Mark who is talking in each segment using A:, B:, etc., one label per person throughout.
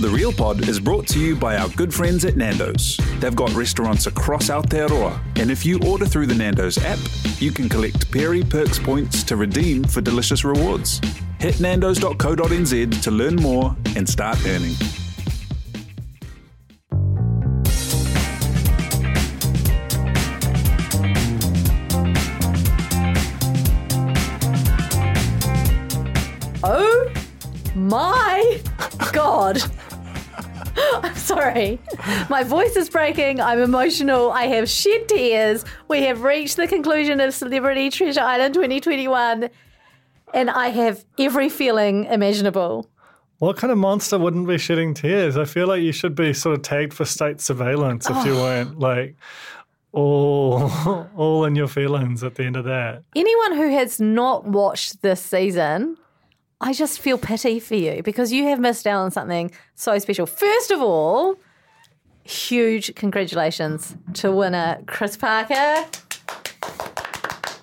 A: The Real Pod is brought to you by our good friends at Nando's. They've got restaurants across Aotearoa, and if you order through the Nando's app, you can collect PERi-Perks points to redeem for delicious rewards. Hit nandos.co.nz to learn more and start earning.
B: Oh my god. I'm sorry. My voice is breaking. I'm emotional. I have shed tears. We have reached the conclusion of Celebrity Treasure Island 2021, and I have every feeling imaginable.
C: What kind of monster wouldn't be shedding tears? I feel like you should be sort of tagged for state surveillance if you oh. weren't like all all in your feelings at the end of that.
B: Anyone who has not watched this season, I just feel pity for you because you have missed out on something so special. First of all, huge congratulations to winner Chris Parker.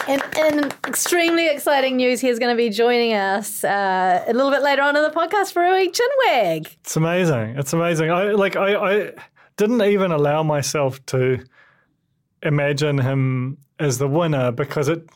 B: And in extremely exciting news, he's going to be joining us uh, a little bit later on in the podcast for Rui Chinwag.
C: It's amazing. It's amazing. I like I, I didn't even allow myself to imagine him as the winner because it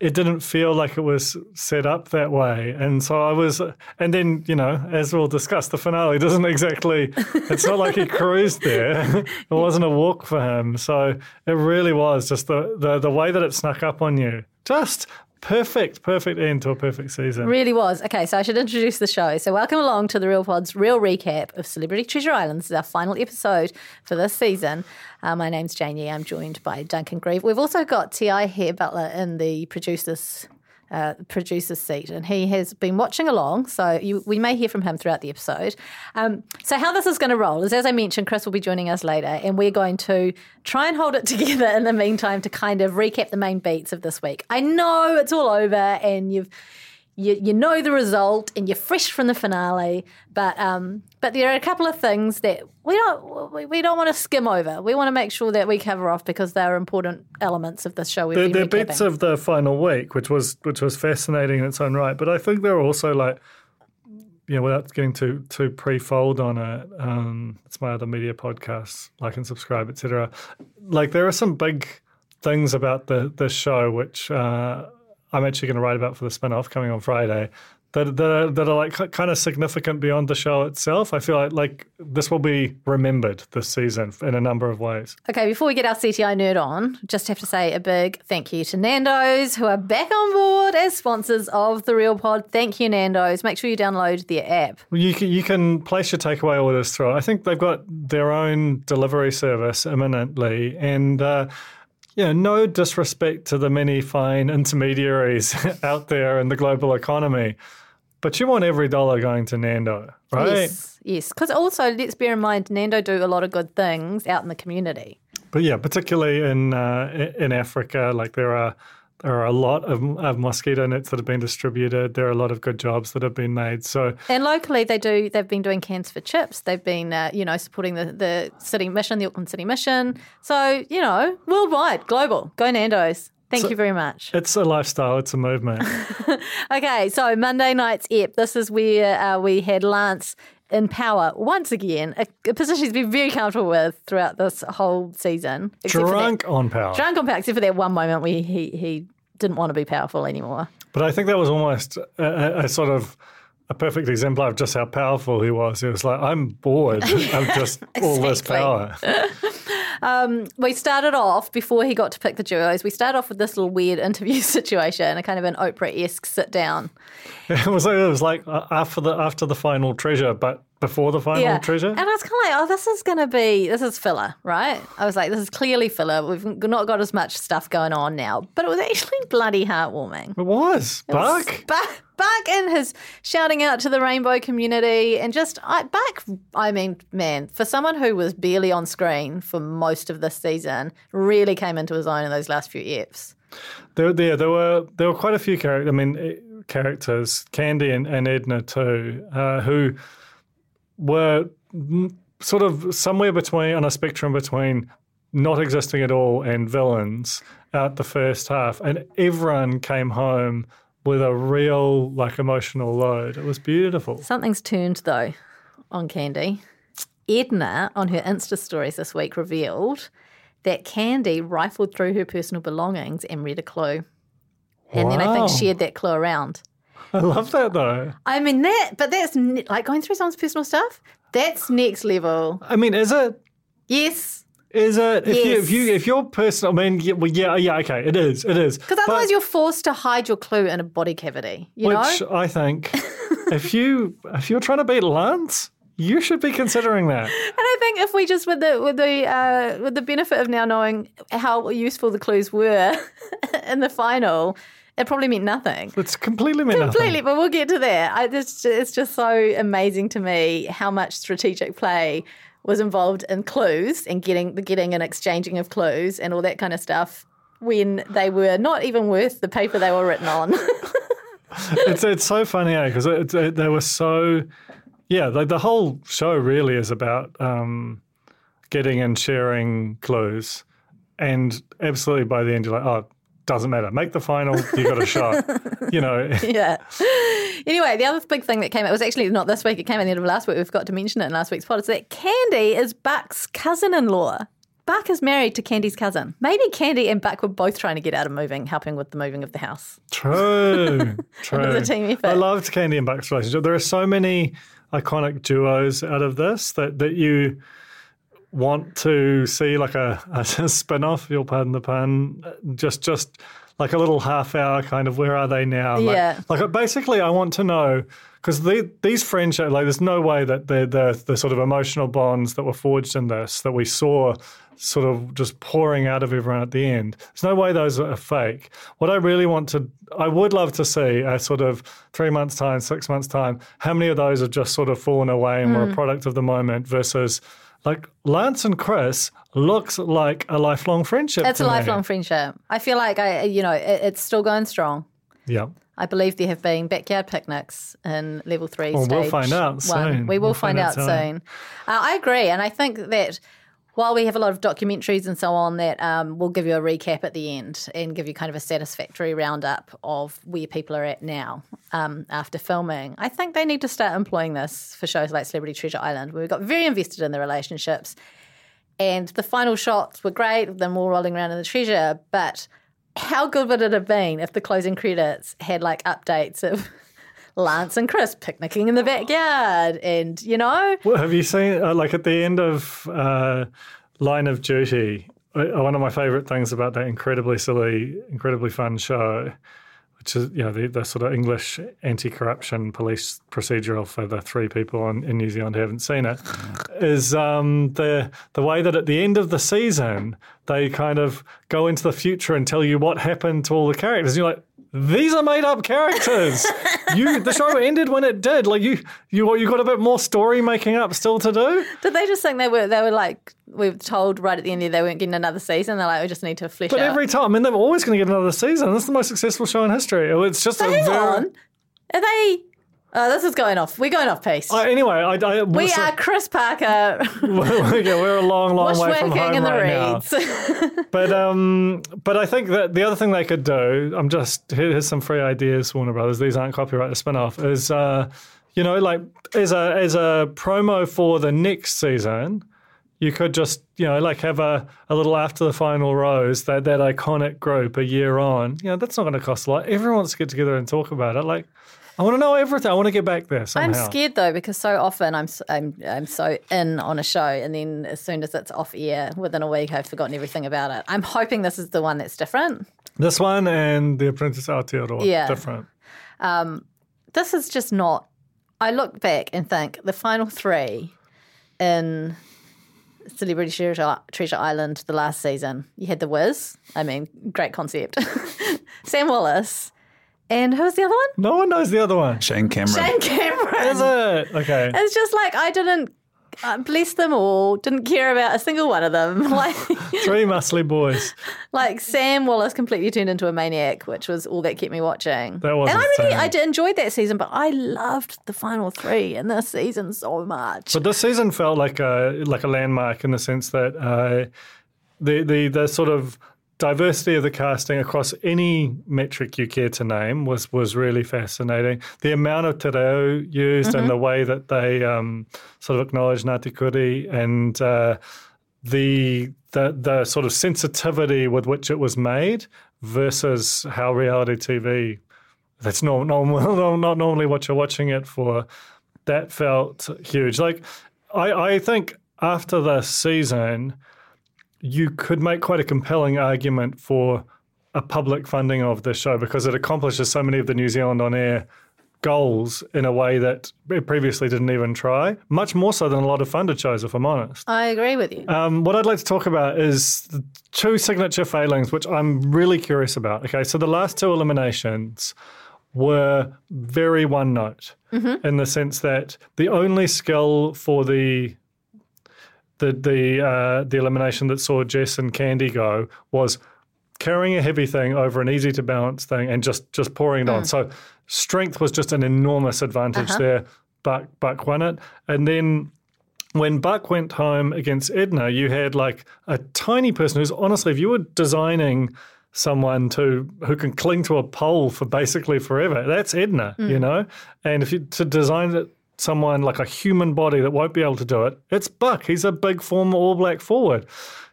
C: it didn't feel like it was set up that way. And so I was, and then, you know, as we'll discuss, the finale doesn't exactly, it's not like he cruised there. it wasn't a walk for him. So it really was just the, the, the way that it snuck up on you. Just perfect, perfect end to a perfect season.
B: Really was. Okay, so I should introduce the show. So, welcome along to the Real Pod's real recap of Celebrity Treasure Island. This is our final episode for this season. Uh, my name's Jane Yee. I'm joined by Duncan Greive. We've also got Te Aihe Butler in the producers. Uh, producer's seat, and he has been watching along. So you, we may hear from him throughout the episode. Um, so how this is going to roll is, as I mentioned, Chris will be joining us later, and we're going to try and hold it together in the meantime to kind of recap the main beats of this week. I know it's all over, and you've you, you know the result and you're fresh from the finale, but um, but there are a couple of things that we don't we, don't want to skim over. We want to make sure that we cover off because they are important elements of the show. We've
C: They're, they're bits of the final week, which was which was fascinating in its own right. But I think there are also like, you know, without getting too too pre-fold on it, um, it's my other media podcasts, like and subscribe, etc. Like there are some big things about the the show which uh, I'm actually going to write about for the spin-off coming on Friday. That, that, are, that are like kind of significant beyond the show itself. I feel like like this will be remembered this season in a number of ways.
B: Okay, before we get our CTI nerd on, just have to say a big thank you to Nando's, who are back on board as sponsors of the Real Pod. Thank you, Nando's. Make sure you download their app.
C: You can, you can place your takeaway orders through. I think they've got their own delivery service imminently, and uh, yeah, no disrespect to the many fine intermediaries out there in the global economy, but you want every dollar going to Nando, right?
B: Yes, yes. Because also, let's bear in mind, Nando do a lot of good things out in the community.
C: But yeah, particularly in uh, in Africa, like there are there are a lot of, of mosquito nets that have been distributed. There are a lot of good jobs that have been made. So
B: And locally, they do. They've been doing cans for chips. They've been, uh, you know, supporting the the city mission, the Auckland City Mission. So you know, worldwide, global. Go Nando's. Thank you very much.
C: it's a lifestyle. It's a movement.
B: Okay, so Monday night's ep. This is where uh, we had Lance in power once again, a, a position he's been very comfortable with throughout this whole season. for that-
C: Drunk on power.
B: drunk on power, except for that one moment where he he didn't want to be powerful anymore.
C: But I think that was almost a, a, sort of a perfect exemplar of just how powerful he was. He was like, I'm bored of just all this
B: Exactly.
C: power.
B: we started off before he got to pick the duos. We started off with this little weird interview situation, a kind of an Oprah esque sit down.
C: It was like, it was like uh, after the after the final treasure, but before the final treasure.
B: And I was kind of like, oh, this is going to be, this is filler, right? I was like, this is clearly filler. We've not got as much stuff going on now. But it was actually bloody heartwarming.
C: It was. Buck.
B: Buck, Buck and his shouting out to the rainbow community and just, I, Buck, I mean, man, for someone who was barely on screen for most of this season, really came into his own in those last few eps.
C: There, there, there were there were quite a few characters. I mean, eh, characters, Candy and, and Edna too, uh, who were sort of somewhere between on a spectrum between not existing at all and villains out the first half, and everyone came home with a real like emotional load. It was beautiful.
B: Something's turned though on Candy. Edna on her Insta stories this week revealed that Candy rifled through her personal belongings and read a clue. And then I think shared that clue around.
C: I love that though.
B: I mean that, but that's like going through someone's personal stuff. That's next level.
C: I mean, is it?
B: Yes,
C: Is it? If you if
B: Yes.
C: you if your personal, I mean, yeah, well, yeah, yeah, okay, it is, it is.
B: because otherwise you're forced to hide your clue in a body cavity. You
C: Which
B: know,
C: I think, if you if you're trying to beat Lance, you should be considering that.
B: and I think if we just with the with the uh, with the benefit of now knowing how useful the clues were in the final, it probably meant nothing.
C: It's completely meant
B: Completely,
C: nothing.
B: but we'll get to that. I, it's, it's just so amazing to me how much strategic play was involved in clothes and getting the getting and exchanging of clothes and all that kind of stuff when they were not even worth the paper they were written on.
C: It's it's so funny, eh? Because it, they were so, yeah. Like the whole show really is about um, getting and sharing clues, and absolutely by the end you're like, oh, doesn't matter. Make the final. You've got a shot. You know.
B: yeah. Anyway, the other big thing that came out was actually not this week, it came at the end of last week. We forgot to mention it in last week's pod. Is that Candy is Buck's cousin in law. Buck is married to Candy's cousin. Maybe Candy and Buck were both trying to get out of moving, helping with the moving of the house.
C: True, true.
B: was team effort.
C: I loved Candy and Buck's relationship. There are so many iconic duos out of this that, that you want to see like a, a spin-off, you'll pardon the pun, just just like a little half hour kind of where are they now? Like,
B: Yeah.
C: Like uh, basically I want to know because the, these friendships, like there's no way that the, the the sort of emotional bonds that were forged in this that we saw sort of just pouring out of everyone at the end. There's no way those are fake. What I really want to, I would love to see a sort of three months time, six months time, how many of those have just sort of fallen away and were a mm. product of the moment versus like Lance and Chris looks like a lifelong friendship.
B: It's a lifelong friendship. I feel like I, you know, it, it's still going strong.
C: Yeah.
B: I believe there have been backyard picnics in level three.
C: Well, we'll find out
B: one.
C: soon.
B: We will
C: We'll
B: find,
C: find
B: out
C: out
B: soon. Uh, I agree, and I think that while we have a lot of documentaries and so on, that um, will give you a recap at the end and give you kind of a satisfactory roundup of where people are at now um, after filming. I think they need to start employing this for shows like Celebrity Treasure Island, where we got very invested in the relationships. And the final shots were great, them all rolling around in the treasure. But how good would it have been if the closing credits had like updates of Lance and Chris picnicking in the backyard and, you know?
C: Well, have you seen, uh, like at the end of uh, Line of Duty, uh, one of my favourite things about that incredibly silly, incredibly fun show, which is, you know, the, the sort of English anti corruption police procedural for the three people in, in New Zealand who haven't seen it, is um, the, the way that at the end of the season, they kind of go into the future and tell you what happened to all the characters. You're like, these are made up characters. you the show ended when it did. Like you you you got a bit more story making up still to do.
B: Did they just think they were, they were like, we were told right at the end there they weren't getting another season? They're like, we just need to flesh
C: But
B: out.
C: every time, I mean, they're always going to get another season. This is the most successful show in history. It's just a
B: Hang
C: very.
B: on. Are they. Oh, this is going off. We're going off piece.
C: I- anyway, I, I
B: we
C: so-
B: are Chris Parker
C: yeah, we're a long, long way from home
B: in the
C: right now.
B: reeds.
C: But um, but I think that the other thing they could do, I'm just here- here's some free ideas, Warner Brothers. These aren't copyright. The spin-off is, uh, you know, like as a as a promo for the next season, you could just, you know, like have a, a little after the final rose, that, that iconic group a year on. You know, that's not going to cost a lot. Everyone wants to get together and talk about it. Like, I want to know everything. I want to get back there somehow.
B: I'm scared though because so often I'm, so, I'm I'm so in on a show and then as soon as it's off air within a week I've forgotten everything about it. I'm hoping this is the one that's different.
C: This one and The Apprentice Aotearoa,
B: Yeah.
C: different.
B: Um, this is just not. I look back and think the final three in Celebrity Treasure, Treasure Island the last season. You had the Wiz. I mean, great concept. Sam Wallace, and who was the other one?
C: No one knows the other one.
A: Shane Cameron.
B: Shane Cameron.
C: Is it? Okay.
B: It's just like I didn't uh, bless them all. Didn't care about a single one of them. Like,
C: Three muscly boys.
B: like Sam Wallace completely turned into a maniac, which was all that kept me watching.
C: That was
B: and I really. I did enjoyed that season, but I loved the final three in this season so much.
C: But this season felt like a like a landmark in the sense that uh, the the the sort of diversity of the casting across any metric you care to name was was really fascinating. The amount of te reo used and the way that they um, sort of acknowledge Ngāti Kuri and uh, the the the sort of sensitivity with which it was made versus how reality TV that's not normal, not normally what you're watching it for. That felt huge. Like I, I think after the season, you could make quite a compelling argument for a public funding of the show because it accomplishes so many of the New Zealand on air goals in a way that it previously didn't even try. Much more so than a lot of funded shows, if I'm honest.
B: I agree with you.
C: Um, what I'd like to talk about is the two signature failings, which I'm really curious about. Okay, so the last two eliminations were very one note in the sense that the only skill for the the the uh, the elimination that saw Jess and Candy go was carrying a heavy thing over an easy to balance thing and just just pouring it on. Mm. So strength was just an enormous advantage uh-huh. there. Buck Buck won it, and then when Buck went home against Edna, you had like a tiny person who's honestly, if you were designing someone to who can cling to a pole for basically forever, that's Edna, you mm. know. And if you to design it someone like a human body that won't be able to do it, it's Buck. He's a big former All Black forward.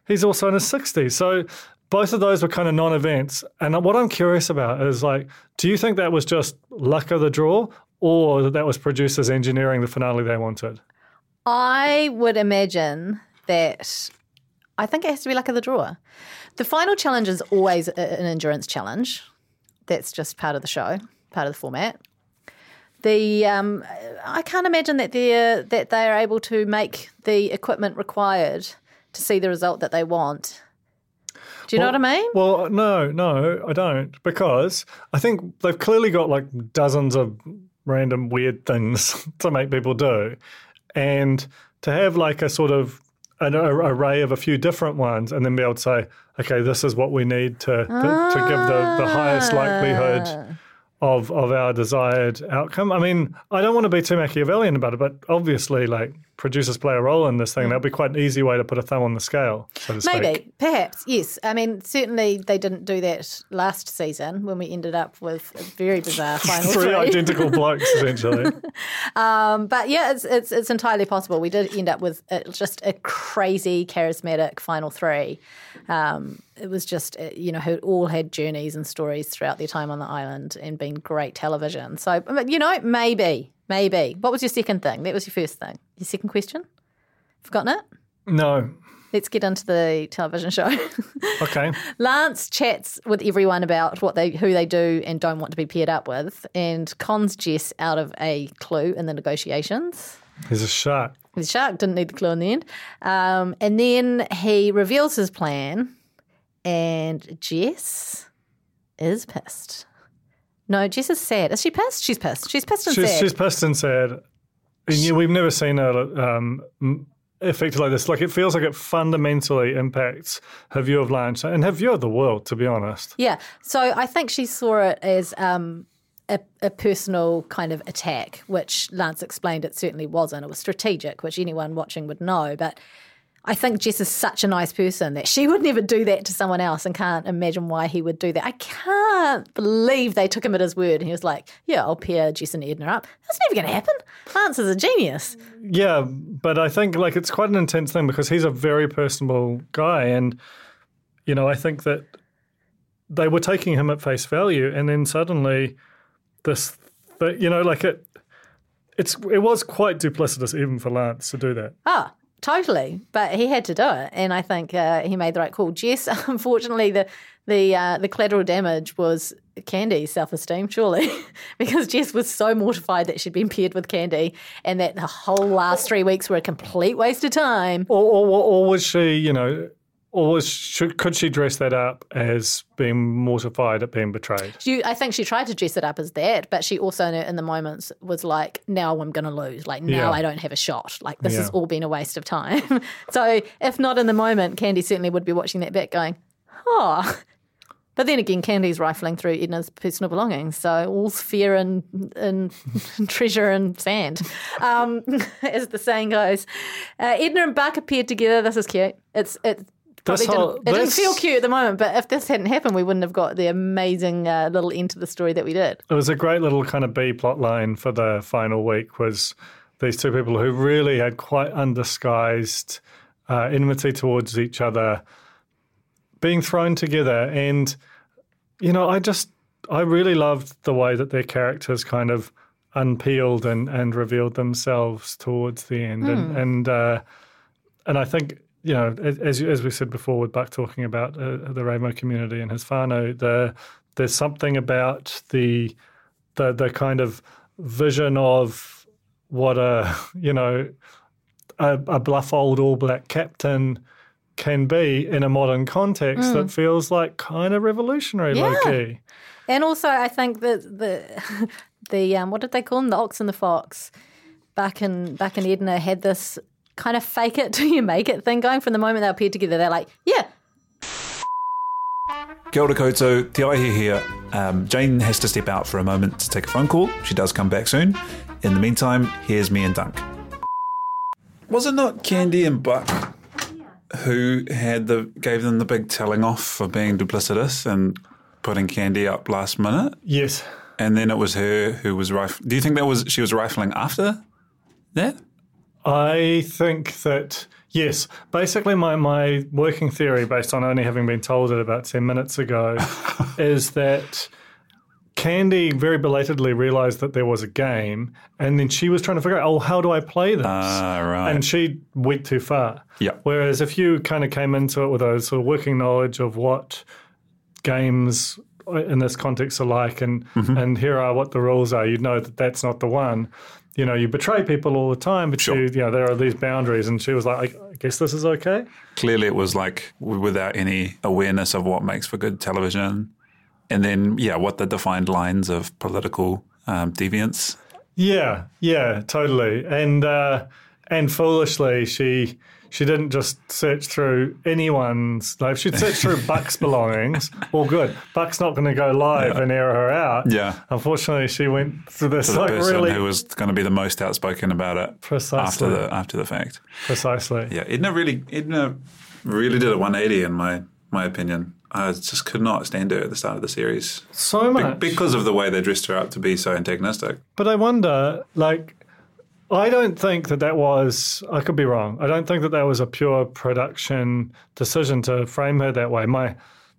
C: He's also in his sixties, so. Both of those were kind of non-events, and what I'm curious about is like, do you think that was just luck of the draw, or that that was producers engineering the finale they wanted?
B: I would imagine that I think it has to be luck of the draw. The final challenge is always an endurance challenge. That's just part of the show, part of the format. The um, I can't imagine that they that they are able to make the equipment required to see the result that they want. Do you know what I mean?
C: Well, no, no, I don't, because I think they've clearly got like dozens of random weird things to make people do, and to have like a sort of an array of a few different ones, and then be able to say, okay, this is what we need to to, to give the, the highest likelihood of of our desired outcome. I mean, I don't want to be too Machiavellian about it, but obviously, like producers play a role in this thing. That'd be quite an easy way to put a thumb on the scale, so to speak.
B: Maybe, perhaps, yes. I mean, certainly they didn't do that last season when we ended up with a very bizarre final
C: Three
B: three.
C: identical blokes, essentially.
B: Um, but yeah, it's, it's it's entirely possible. We did end up with a, just a crazy, charismatic final three. Um, it was just uh, you know who all had journeys and stories throughout their time on the island and been great television. So you know, maybe, maybe. What was your second thing? That was your first thing. Your second question? Forgotten it?
C: No.
B: Let's get into the television show.
C: Okay.
B: Lance chats with everyone about what they who they do and don't want to be paired up with, and cons Jess out of a clue in the negotiations.
C: He's a shark.
B: The shark didn't need the clue in the end. Um, and then he reveals his plan, and Jess is pissed. No, Jess is sad. Is she pissed? She's pissed. She's pissed and
C: She's,
B: sad.
C: she's pissed and sad. And yeah, we've never seen her um, affected like this. Like it feels like it fundamentally impacts her view of Lance and her view of the world. To be honest,
B: Yeah. So I think she saw it as um, a, a personal kind of attack, which Lance explained it certainly wasn't. It was strategic, which anyone watching would know. But I think Jess is such a nice person that she would never do that to someone else and can't imagine why he would do that. I can't believe they took him at his word and he was like, Yeah, I'll pair Jess and Edna up. That's never going to happen. Lance is a genius.
C: Yeah, but I think like it's quite an intense thing because he's a very personable guy, and you know I think that they were taking him at face value, and then suddenly this, th- you know, like it, it's it was quite duplicitous even for Lance to do that.
B: Oh, totally. But he had to do it, and I think uh, he made the right call. Jess, unfortunately, the the uh, the collateral damage was Candy's self esteem, surely, because Jess was so mortified that she'd been paired with Candy, and that the whole last three weeks were a complete waste of time.
C: Or, or, or was she, you know, or was should, could she dress that up as being mortified at being betrayed?
B: She, I think she tried to dress it up as that, but she also in the moments was like, "Now I'm going to lose. Like now
C: Yeah.
B: I don't have a shot. Like this has all been a waste of time." so if not in the moment, Candy certainly would be watching that back, going, "Oh." But then again, Candy's rifling through Edna's personal belongings, so all's fear and, and treasure and sand, um, as the saying goes. Uh, Edna and Buck appeared together. This is cute. It's it probably
C: This whole-
B: didn't, it didn't feel cute at the moment, but if this hadn't happened, we wouldn't have got the amazing uh, little end to the story that we did.
C: It was a great little kind of B plot line for the final week was these two people who really had quite undisguised uh, enmity towards each other being thrown together. And, you know, I just, I really loved the way that their characters kind of unpeeled and, and revealed themselves towards the end. And, and, uh, and I think, you know, as- as, we said before with Buck talking about uh, the rainbow community and his whānau, the, there's something about the, the the kind of vision of what a you know a, a bluff old All Black captain can be in a modern context that feels like kind of revolutionary,
B: Yeah.
C: low key.
B: And also, I think that the the um, what did they call them? The ox and the fox. Back in back in Edna had this kind of fake it till you make it thing going. From the moment they appeared together, they're like, yeah,
A: Kia ora koutou, Te Aihe here. Um, Jane has to step out for a moment to take a phone call. She does come back soon. In the meantime, here's me and Dunk. Was it not Candy and Buck who had the gave them the big telling off for being duplicitous and putting Candy up last minute?
C: Yes.
A: And then it was her who was rifling. Do you think that was she was rifling after that?
C: I think that yes. Basically, my, my working theory, based on only having been told it about ten minutes ago, is that Candy very belatedly realised that there was a game, and then she was trying to figure out, oh, how do I play this?
A: Ah, right.
C: And she went too far.
A: Yeah.
C: Whereas if you kind of came into it with a sort of working knowledge of what games in this context are like, and
A: Mm-hmm.
C: and here are what the rules are, you'd know that that's not the one. You know, you betray people all the time, but
A: Sure.
C: you, you know there are these boundaries. And she was like, I, I guess this is okay.
A: Clearly, it was like without any awareness of what makes for good television, and then yeah, what the defined lines of political um, deviance.
C: Yeah, yeah, totally. And uh, and foolishly, she she didn't just search through anyone's. life. she'd search through Buck's belongings, all good. Buck's not going to go live and air her out.
A: Yeah.
C: Unfortunately, she went through this
A: To the
C: like
A: person
C: really
A: who was going to be the most outspoken about it
C: Precisely.
A: after the after the fact.
C: precisely.
A: Yeah, Edna really Edna really did a 180 in my my opinion. I just could not stand her at the start of the series
C: So
A: Be-
C: much.
A: because of the way they dressed her up to be so antagonistic.
C: But I wonder, like, I don't think that that was, I could be wrong. I don't think that that was a pure production decision to frame her that way. My,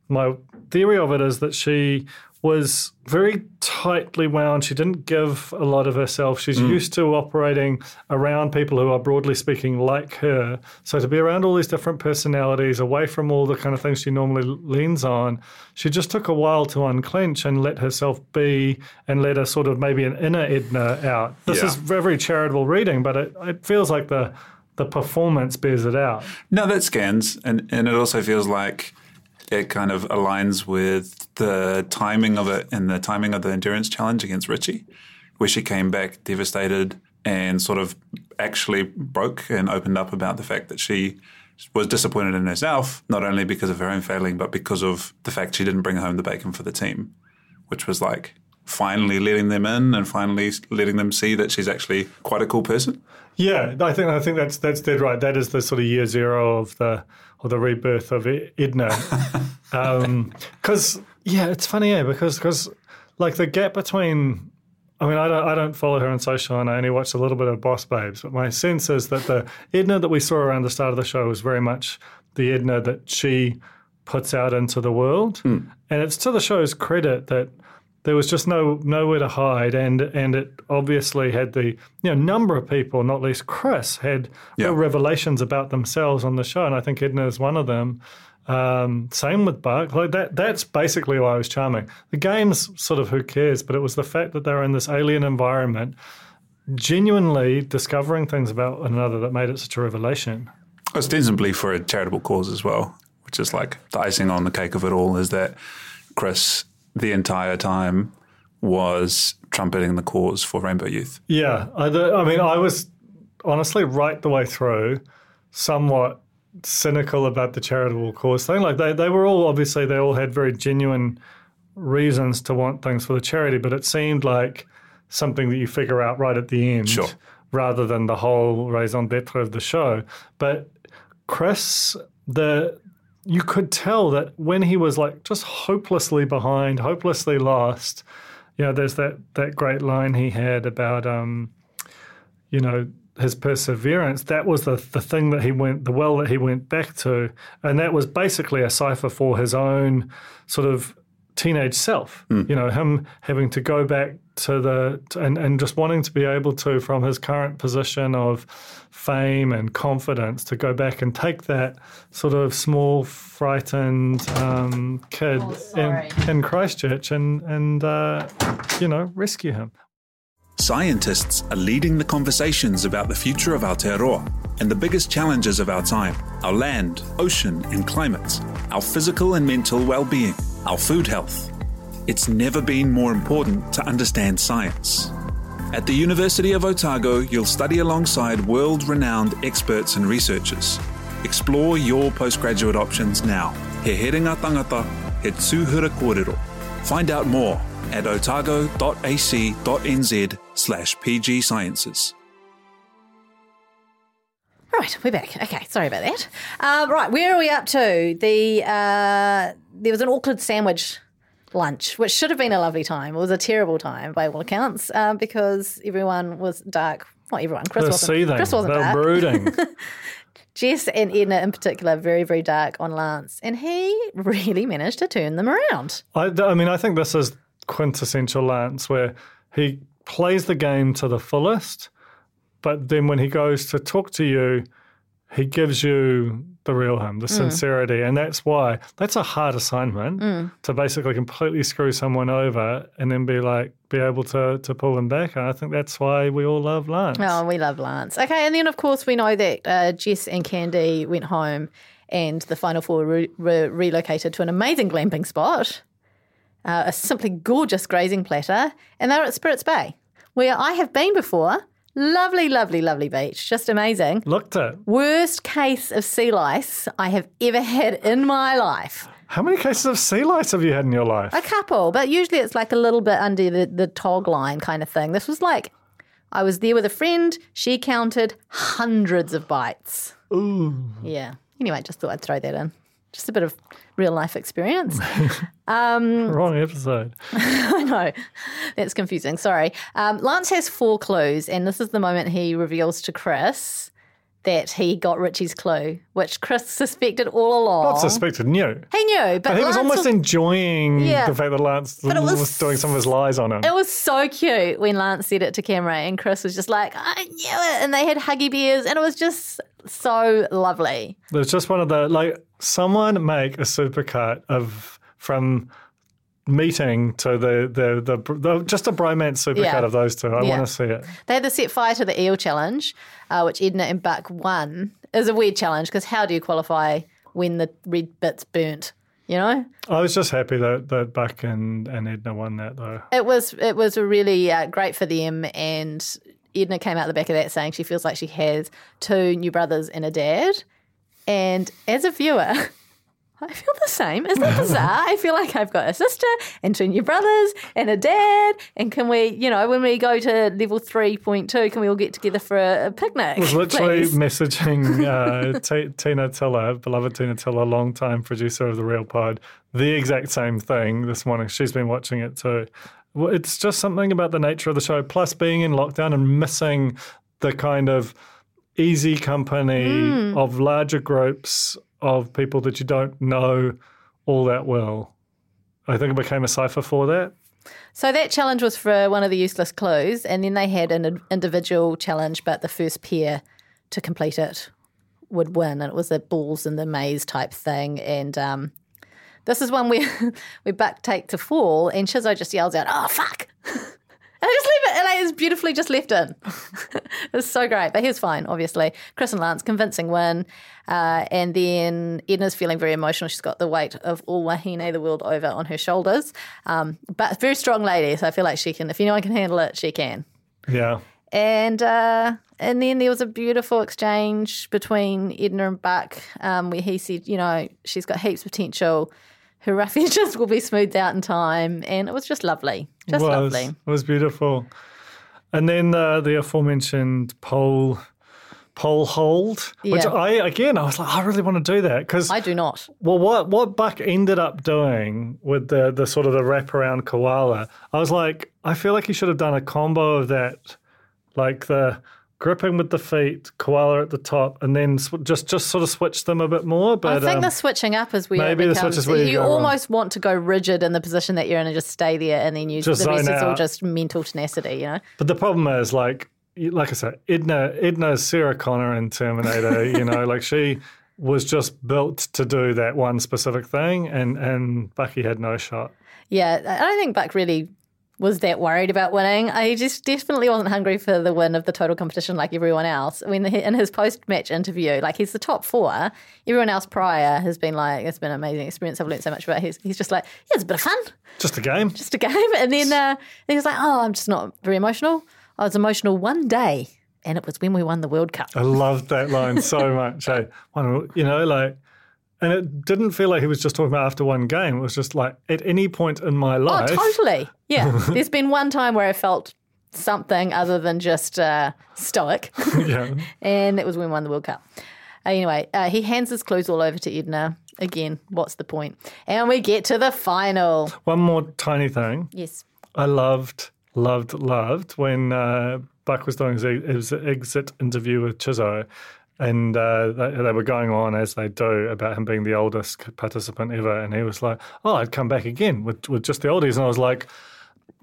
C: my theory of it is that she was very tightly wound. She didn't give a lot of herself. She's mm. used to operating around people who are broadly speaking like her. So to be around all these different personalities, away from all the kind of things she normally leans on, she just took a while to unclench and let herself be and let a sort of maybe an inner Edna out. This
A: Yeah.
C: is very charitable reading, but it, it feels like the the performance bears it out.
A: No, that scans, and and it also feels like it kind of aligns with the timing of it and the timing of the endurance challenge against Richie, where she came back devastated and sort of actually broke and opened up about the fact that she was disappointed in herself, not only because of her own failing, but because of the fact she didn't bring home the bacon for the team, which was like finally letting them in and finally letting them see that she's actually quite a cool person.
C: Yeah, I think I think that's that's dead right. That is the sort of year zero of the or the rebirth of Edna. Um, because yeah, it's funny, yeah, because because like the gap between. I mean, I don't, I don't follow her on social, and I only watched a little bit of Boss Babes. But my sense is that the Edna that we saw around the start of the show was very much the Edna that she puts out into the world, hmm. and it's to the show's credit that there was just no nowhere to hide, and and it obviously had the you know number of people, not least Chris, had
A: Yeah.
C: revelations about themselves on the show, and I think Edna is one of them. Um, same with Buck. Like that. That's basically why I was charming. The game's sort of who cares, but it was the fact that they were in this alien environment, genuinely discovering things about one another that made it such a revelation.
A: ostensibly for a charitable cause as well, which is like the icing on the cake of it all is that Chris, the entire time, was trumpeting the cause for Rainbow Youth.
C: Yeah, I, the- I mean, I was honestly right the way through, somewhat cynical about the charitable cause thing. Like they, they were all obviously they all had very genuine reasons to want things for the charity, but it seemed like something that you figure out right at the end,
A: Sure.
C: rather than the whole raison d'être of the show. But Chris, the you could tell that when he was like just hopelessly behind, hopelessly lost. You know, there's that that great line he had about um, you know, his perseverance, that was the, the thing that he went, the well that he went back to. And that was basically a cipher for his own sort of teenage self, you know, him having to go back to the, to, and, and just wanting to be able to, from his current position of fame and confidence, to go back and take that sort of small, frightened um, kid in, in Christchurch and, and uh, you know, rescue him.
A: Scientists are leading the conversations about the future of Aotearoa and the biggest challenges of our time our land, ocean, and climate, our physical and mental well being, our food health. It's never been more important to understand science. At the University of Otago, you'll study alongside world renowned experts and researchers. Explore your postgraduate options now. He heringa tangata, he tūhura kōrero. Find out more at otago.ac.nz slash pg sciences.
B: Right, we're back. Okay, sorry about that. Uh, right, where are we up to? The uh, there was an Auckland sandwich lunch, which should have been a lovely time. It was a terrible time by all accounts um, because everyone was dark. Not everyone. Chris
C: They're
B: wasn't.
C: seething.
B: Chris wasn't
C: They're
B: dark.
C: brooding.
B: Jess and Edna in particular, very very dark on Lance, and he really managed to turn them around.
C: I, I mean, I think this is quintessential Lance, where he plays the game to the fullest, but then when he goes to talk to you, he gives you the real him, the sincerity, and that's why that's a hard assignment to basically completely screw someone over and then be like, be able to to pull them back. And I think that's why we all love Lance.
B: Oh, we love Lance. Okay, and then of course we know that uh, Jess and Candy went home, and the final four re- re- relocated to an amazing glamping spot, uh, a simply gorgeous grazing platter, and they're at Spirits Bay, where I have been before. Lovely, lovely, lovely beach, just amazing.
C: Looked at
B: Worst case of sea lice I have ever had in my life.
C: how many cases of sea lice have you had in your life?
B: A couple, but usually it's like a little bit under the, the tog line kind of thing. This was like, I was there with a friend. She counted hundreds of bites.
C: Ooh.
B: Yeah. Anyway, just thought I'd throw that in. Just a bit of real life experience.
C: Um, Wrong episode.
B: I know. That's confusing. Sorry. Um, Lance has four clues, and this is the moment he reveals to Chris that he got Richie's clue, which Chris suspected all along.
C: Not suspected, knew.
B: He knew, but,
C: But he was almost enjoying
B: Yeah.
C: the fact that Lance
B: was
C: was, doing some of his lies on him.
B: It was so cute when Lance said it to camera, and Chris was just like, I knew it. And they had huggy bears, and it was just so lovely.
C: It was just one of the like someone make a supercut of from meeting to the the the, the just a bromance supercut
B: Yeah.
C: of those two. I
B: Yeah.
C: want to see it.
B: They had the set fire to the eel challenge, uh, which Edna and Buck won. It was a weird challenge because how do you qualify when the red bit's burnt? You know,
C: I was just happy that, that Buck and, and Edna won that though.
B: it was it was really uh, great for them. And Edna came out the back of that saying she feels like she has two new brothers and a dad. And as a viewer, I feel the same. Isn't that bizarre? I feel like I've got a sister and two new brothers and a dad. And can we, you know, when we go to level 3.2, can we all get together for a, a picnic?
C: I was literally
B: please?
C: messaging uh, T- Tina Tiller, beloved Tina Tiller, long-time producer of the Real Pod, the exact same thing this morning. She's been watching it too. Well, it's just something about the nature of the show, plus being in lockdown and missing the kind of easy company
B: Hmm.
C: of larger groups of people that you don't know all that well. I think it became a cipher for that.
B: So that challenge was for one of the useless clues, and then they had an individual challenge, but the first pair to complete it would win, and it was a balls in the maze type thing. And um, this is one where we Buck take to fall, and Shizzo just yells out, "Oh fuck!" And I just leave it, and I just beautifully just left in. it's so great, but he was fine, obviously. Chris and Lance, convincing win. Uh, and then Edna's feeling very emotional. She's got the weight of all Wahine the world over on her shoulders. Um, but very strong lady, so I feel like she can, if anyone can handle it, she can.
C: Yeah.
B: And uh, and then there was a beautiful exchange between Edna and Buck, um, where he said, you know, she's got heaps of potential. Her refuges will be smoothed out in time, and it was just lovely, just
C: was.
B: lovely.
C: It was beautiful. And then uh, the aforementioned pole pole hold, which
B: Yeah.
C: I again I was like, I really want to do that because
B: I do not.
C: well, what what Buck ended up doing with the the sort of the wraparound koala, I was like, I feel like he should have done a combo of that, like the gripping with the feet, koala at the top, and then sw- just just sort of switch them a bit more. But I
B: think
C: um,
B: the switching up is where
C: maybe
B: it
C: the
B: becomes,
C: switch is where you
B: you
C: go wrong.
B: almost want to go rigid in the position that you're in and just stay there, and then you
C: Just
B: the rest
C: zone
B: is all just mental tenacity, you know.
C: But the problem is, like, like I said, Edna, Edna's Sarah Connor in Terminator. you know, like she was just built to do that one specific thing, and and Bucky had no shot.
B: Yeah, I don't think Buck really was that worried about winning. I just definitely wasn't hungry for the win of the total competition like everyone else. I mean, in his post-match interview, like he's the top four. Everyone else prior has been like, "It's been an amazing experience. I've learned so much about." He's he's just like, "Yeah, it's a bit of fun,
C: Just a game.
B: just a game." And then uh, he was like, "Oh, I'm just not very emotional. I was emotional one day, and it was when we won the World Cup."
C: I loved that line so much. Hey, one, you know, like, and it didn't feel like he was just talking about after one game. It was just like at any point in my life.
B: Oh, totally. Yeah. There's been one time where I felt something other than just uh, stoic,
C: yeah.
B: and it was when we won the World Cup. Anyway, uh, he hands his clues all over to Edna. Again, what's the point? And we get to the final.
C: One more tiny thing.
B: Yes.
C: I loved, loved, loved when uh, Buck was doing his, his exit interview with Chizzo, and uh, they, they were going on as they do about him being the oldest participant ever, and he was like, "Oh, I'd come back again with with just the oldies," and I was like,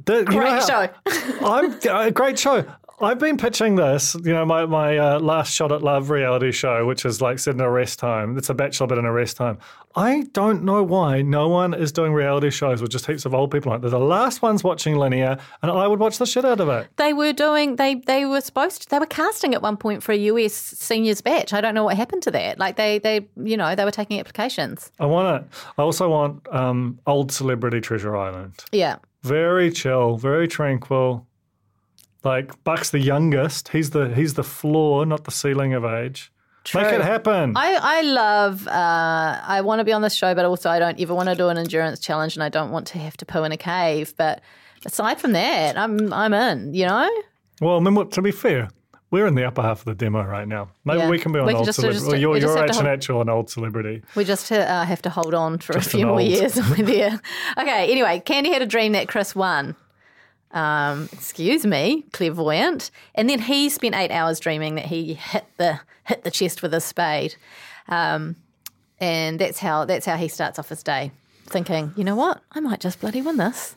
C: "That- you know
B: Great
C: how-
B: show.
C: I'm a great show." I've been pitching this, you know, my, my uh, last shot at love reality show, which is like set in arrest time. It's a bachelor, but in arrest time. I don't know why no one is doing reality shows with just heaps of old people. Like they're the last ones watching linear, and I would watch the shit out of it.
B: They were doing. They they were supposed. To, they were casting at one point for a US seniors batch. I don't know what happened to that. Like they they you know they were taking applications.
C: I want it. I also want um, old celebrity Treasure Island.
B: Yeah.
C: Very chill, very tranquil. Like Buck's the youngest. He's the he's the floor, not the ceiling of age. Make it happen.
B: I, I love, uh, I want to be on this show, but also I don't ever want to do an endurance challenge and I don't want to have to poo in a cave. But aside from that, I'm, I'm in, you know?
C: well, I mean, what, to be fair, we're in the upper half of the demo right now. Maybe
B: Yeah.
C: we can be on
B: We
C: old
B: just-
C: celebrity.
B: just-
C: well, you're you're actually
B: hold-
C: actual an old celebrity.
B: We just uh, have to hold on for
C: Just
B: a few more years and we're there. Okay, anyway, Candy had a dream that Chris won. Um, excuse me, clairvoyant. And then he spent eight hours dreaming that he hit the hit the chest with a spade. Um, and that's how that's how he starts off his day, thinking, you know what, I might just bloody win this.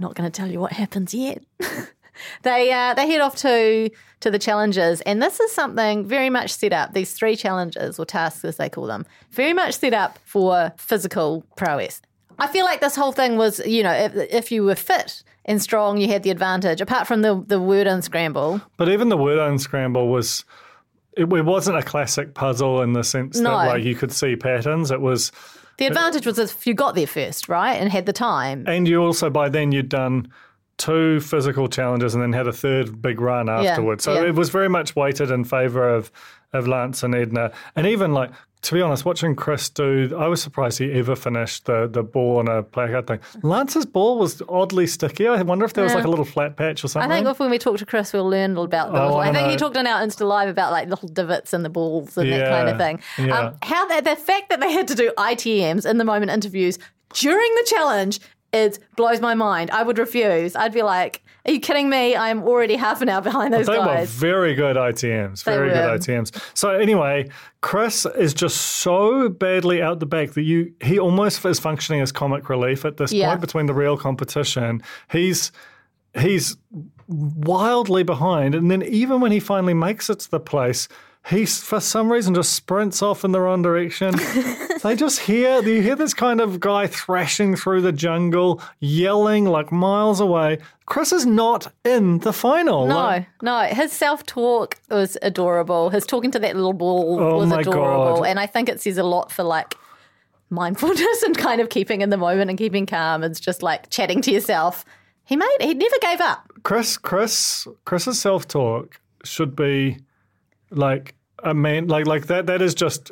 B: not going to tell you what happens yet. they uh, they head off to to the challenges, and this is something very much set up. These three challenges or tasks, as they call them, very much set up for physical prowess. I feel like this whole thing was, you know, if, if you were fit and strong, you had the advantage. Apart from the the word unscramble,
C: But even the word unscramble was. It, it wasn't a classic puzzle in the sense
B: No.
C: that like you could see patterns. It was,
B: the advantage was if you got there first, right, and had the time.
C: and you also by then you'd done two physical challenges and then had a third big run afterwards. so
B: yeah.
C: it was very much weighted in favour of of Lance and Edna. And even like to be honest, watching Chris do, I was surprised he ever finished the the ball on a placard thing. Lance's ball was oddly sticky. I wonder if there was
B: Yeah.
C: like a little flat patch or something.
B: I think if when we talk to Chris, we'll learn about the
C: Oh. I
B: I, think he talked on our Insta Live about like little divots in the balls and that kind of thing.
C: yeah.
B: Um, how that the fact that they had to do ITMs in the moment interviews during the challenge is blows my mind. I would refuse. I'd be like, "Are you kidding me? I'm already half an hour behind those
C: They were very good ITMs.
B: They
C: Very good. ITMs. So anyway, Chris is just so badly out the back that you he almost is functioning as comic relief at this
B: Yeah.
C: point between the real competition. He's he's wildly behind, and then even when he finally makes it to the place. He, for some reason, just sprints off in the wrong direction. they just hear, you hear this kind of guy thrashing through the jungle, yelling like miles away. Chris is not in the final. Like,
B: No, no. His self talk was adorable. His talking to that little ball
C: Oh
B: was adorable.
C: God.
B: And I think it says a lot for like mindfulness and kind of keeping in the moment and keeping calm. It's just like chatting to yourself. He made he never gave up.
C: Chris, Chris, Chris's self talk should be like a man, like like that. That is just.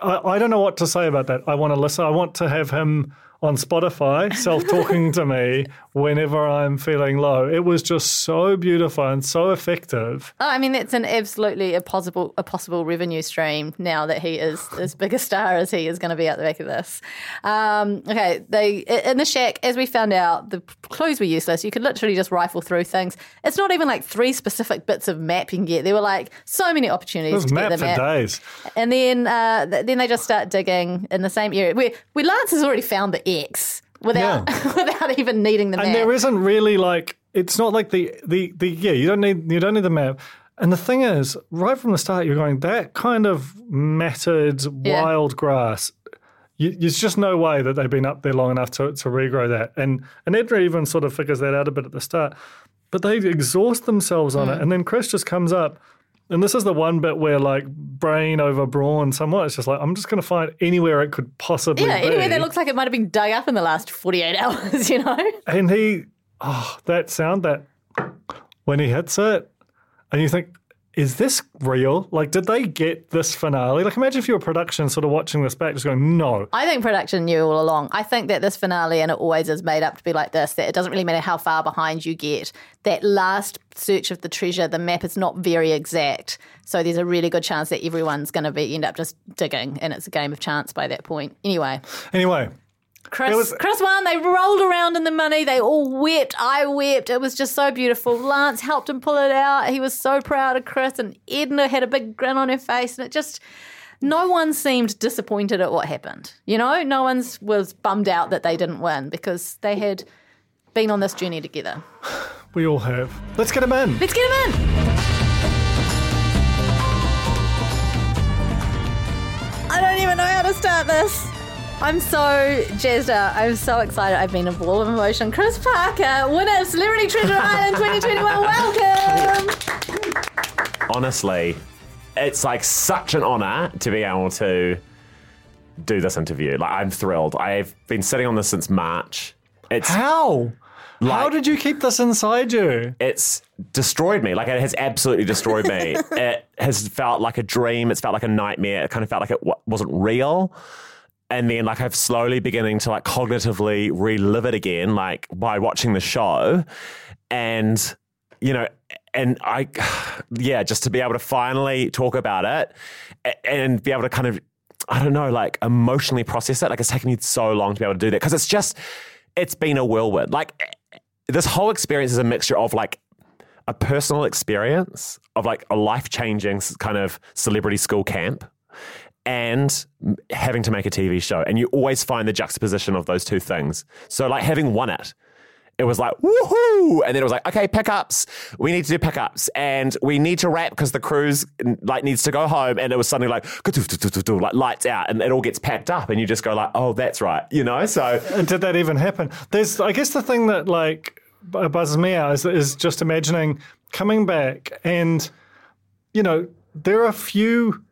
C: I, I don't know what to say about that. I want to listen. I want to have him on Spotify, self talking to me whenever I'm feeling low. It was just so beautiful and so effective.
B: Oh, I mean, that's an absolutely a possible a possible revenue stream now that he is as big a star as he is going to be at the back of this. Um, okay, they in the shack, as we found out, the clues were useless. You could literally just rifle through things. It's not even like three specific bits of map you can get. There were like so many opportunities to
C: map
B: get
C: for
B: map.
C: days.
B: And then uh, th- then they just start digging in the same area where, where Lance has already found the X without without even needing the map.
C: And there isn't really like it's not like the the the yeah you don't need you don't need the map. And the thing is, right from the start, you're going that kind of matted
B: Yeah.
C: wild grass. You, there's just no way that they've been up there long enough to, to regrow that. And and Edna even sort of figures that out a bit at the start. But they exhaust themselves on
B: Hmm.
C: it, and then Chris just comes up. And this is the one bit where, like, brain over brawn, somewhat. It's just like I'm just going to find anywhere it could possibly
B: yeah,
C: be.
B: anyway, that looks like it might have been dug up in the last 48 hours, you know?
C: And he, oh, that sound that when he hits it, and you think, is this real? Like, did they get this finale? Like, imagine if you were production sort of watching this back, just going, no.
B: I think production knew all along. I think that this finale, and it always is made up to be like this, that it doesn't really matter how far behind you get. That last search of the treasure, the map is not very exact. So there's a really good chance that everyone's going to be end up just digging, and it's a game of chance by that point. Anyway,
C: Anyway,
B: Chris,
C: was-
B: Chris won. They rolled around in the money. They all wept. I wept. It was just so beautiful. Lance helped him pull it out. He was so proud of Chris, and Edna had a big grin on her face, and it just. No one seemed disappointed at what happened. You know, no one was bummed out that they didn't win because they had been on this journey together.
C: we all have. Let's get him in.
B: Let's get him in. I don't even know how to start this. I'm so jazzed up. I'm so excited. I've been a ball of emotion. Chris Parker, winner of Celebrity Treasure Island 2021. Welcome.
D: honestly, it's like such an honor to be able to do this interview. Like, I'm thrilled. I've been sitting on this since March. It's
C: How? How did you keep this inside you?
D: it's destroyed me. Like it has absolutely destroyed me. it has felt like a dream. It's felt like a nightmare. It kind of felt like it w- wasn't real. And then like I've slowly beginning to like cognitively relive it again, like by watching the show. And, you know, and I, yeah, just to be able to finally talk about it and be able to kind of, I don't know, like emotionally process it. Like it's taken me so long to be able to do that because it's just, it's been a whirlwind. Like eh, this whole experience is a mixture of like a personal experience of like a life changing kind of celebrity school camp and having to make a TV show. And you always find the juxtaposition of those two things. So, like having won it, it was like, woohoo! And then it was like, okay, pickups. We need to do pickups and we need to wrap because the cruise like needs to go home. And it was suddenly like, like lights out and it all gets packed up. And you just go like, oh, that's right. You know? So,
C: And did that even happen? There's, I guess, the thing that like bu- buzzes me out is, is just imagining coming back, and you know, there are a few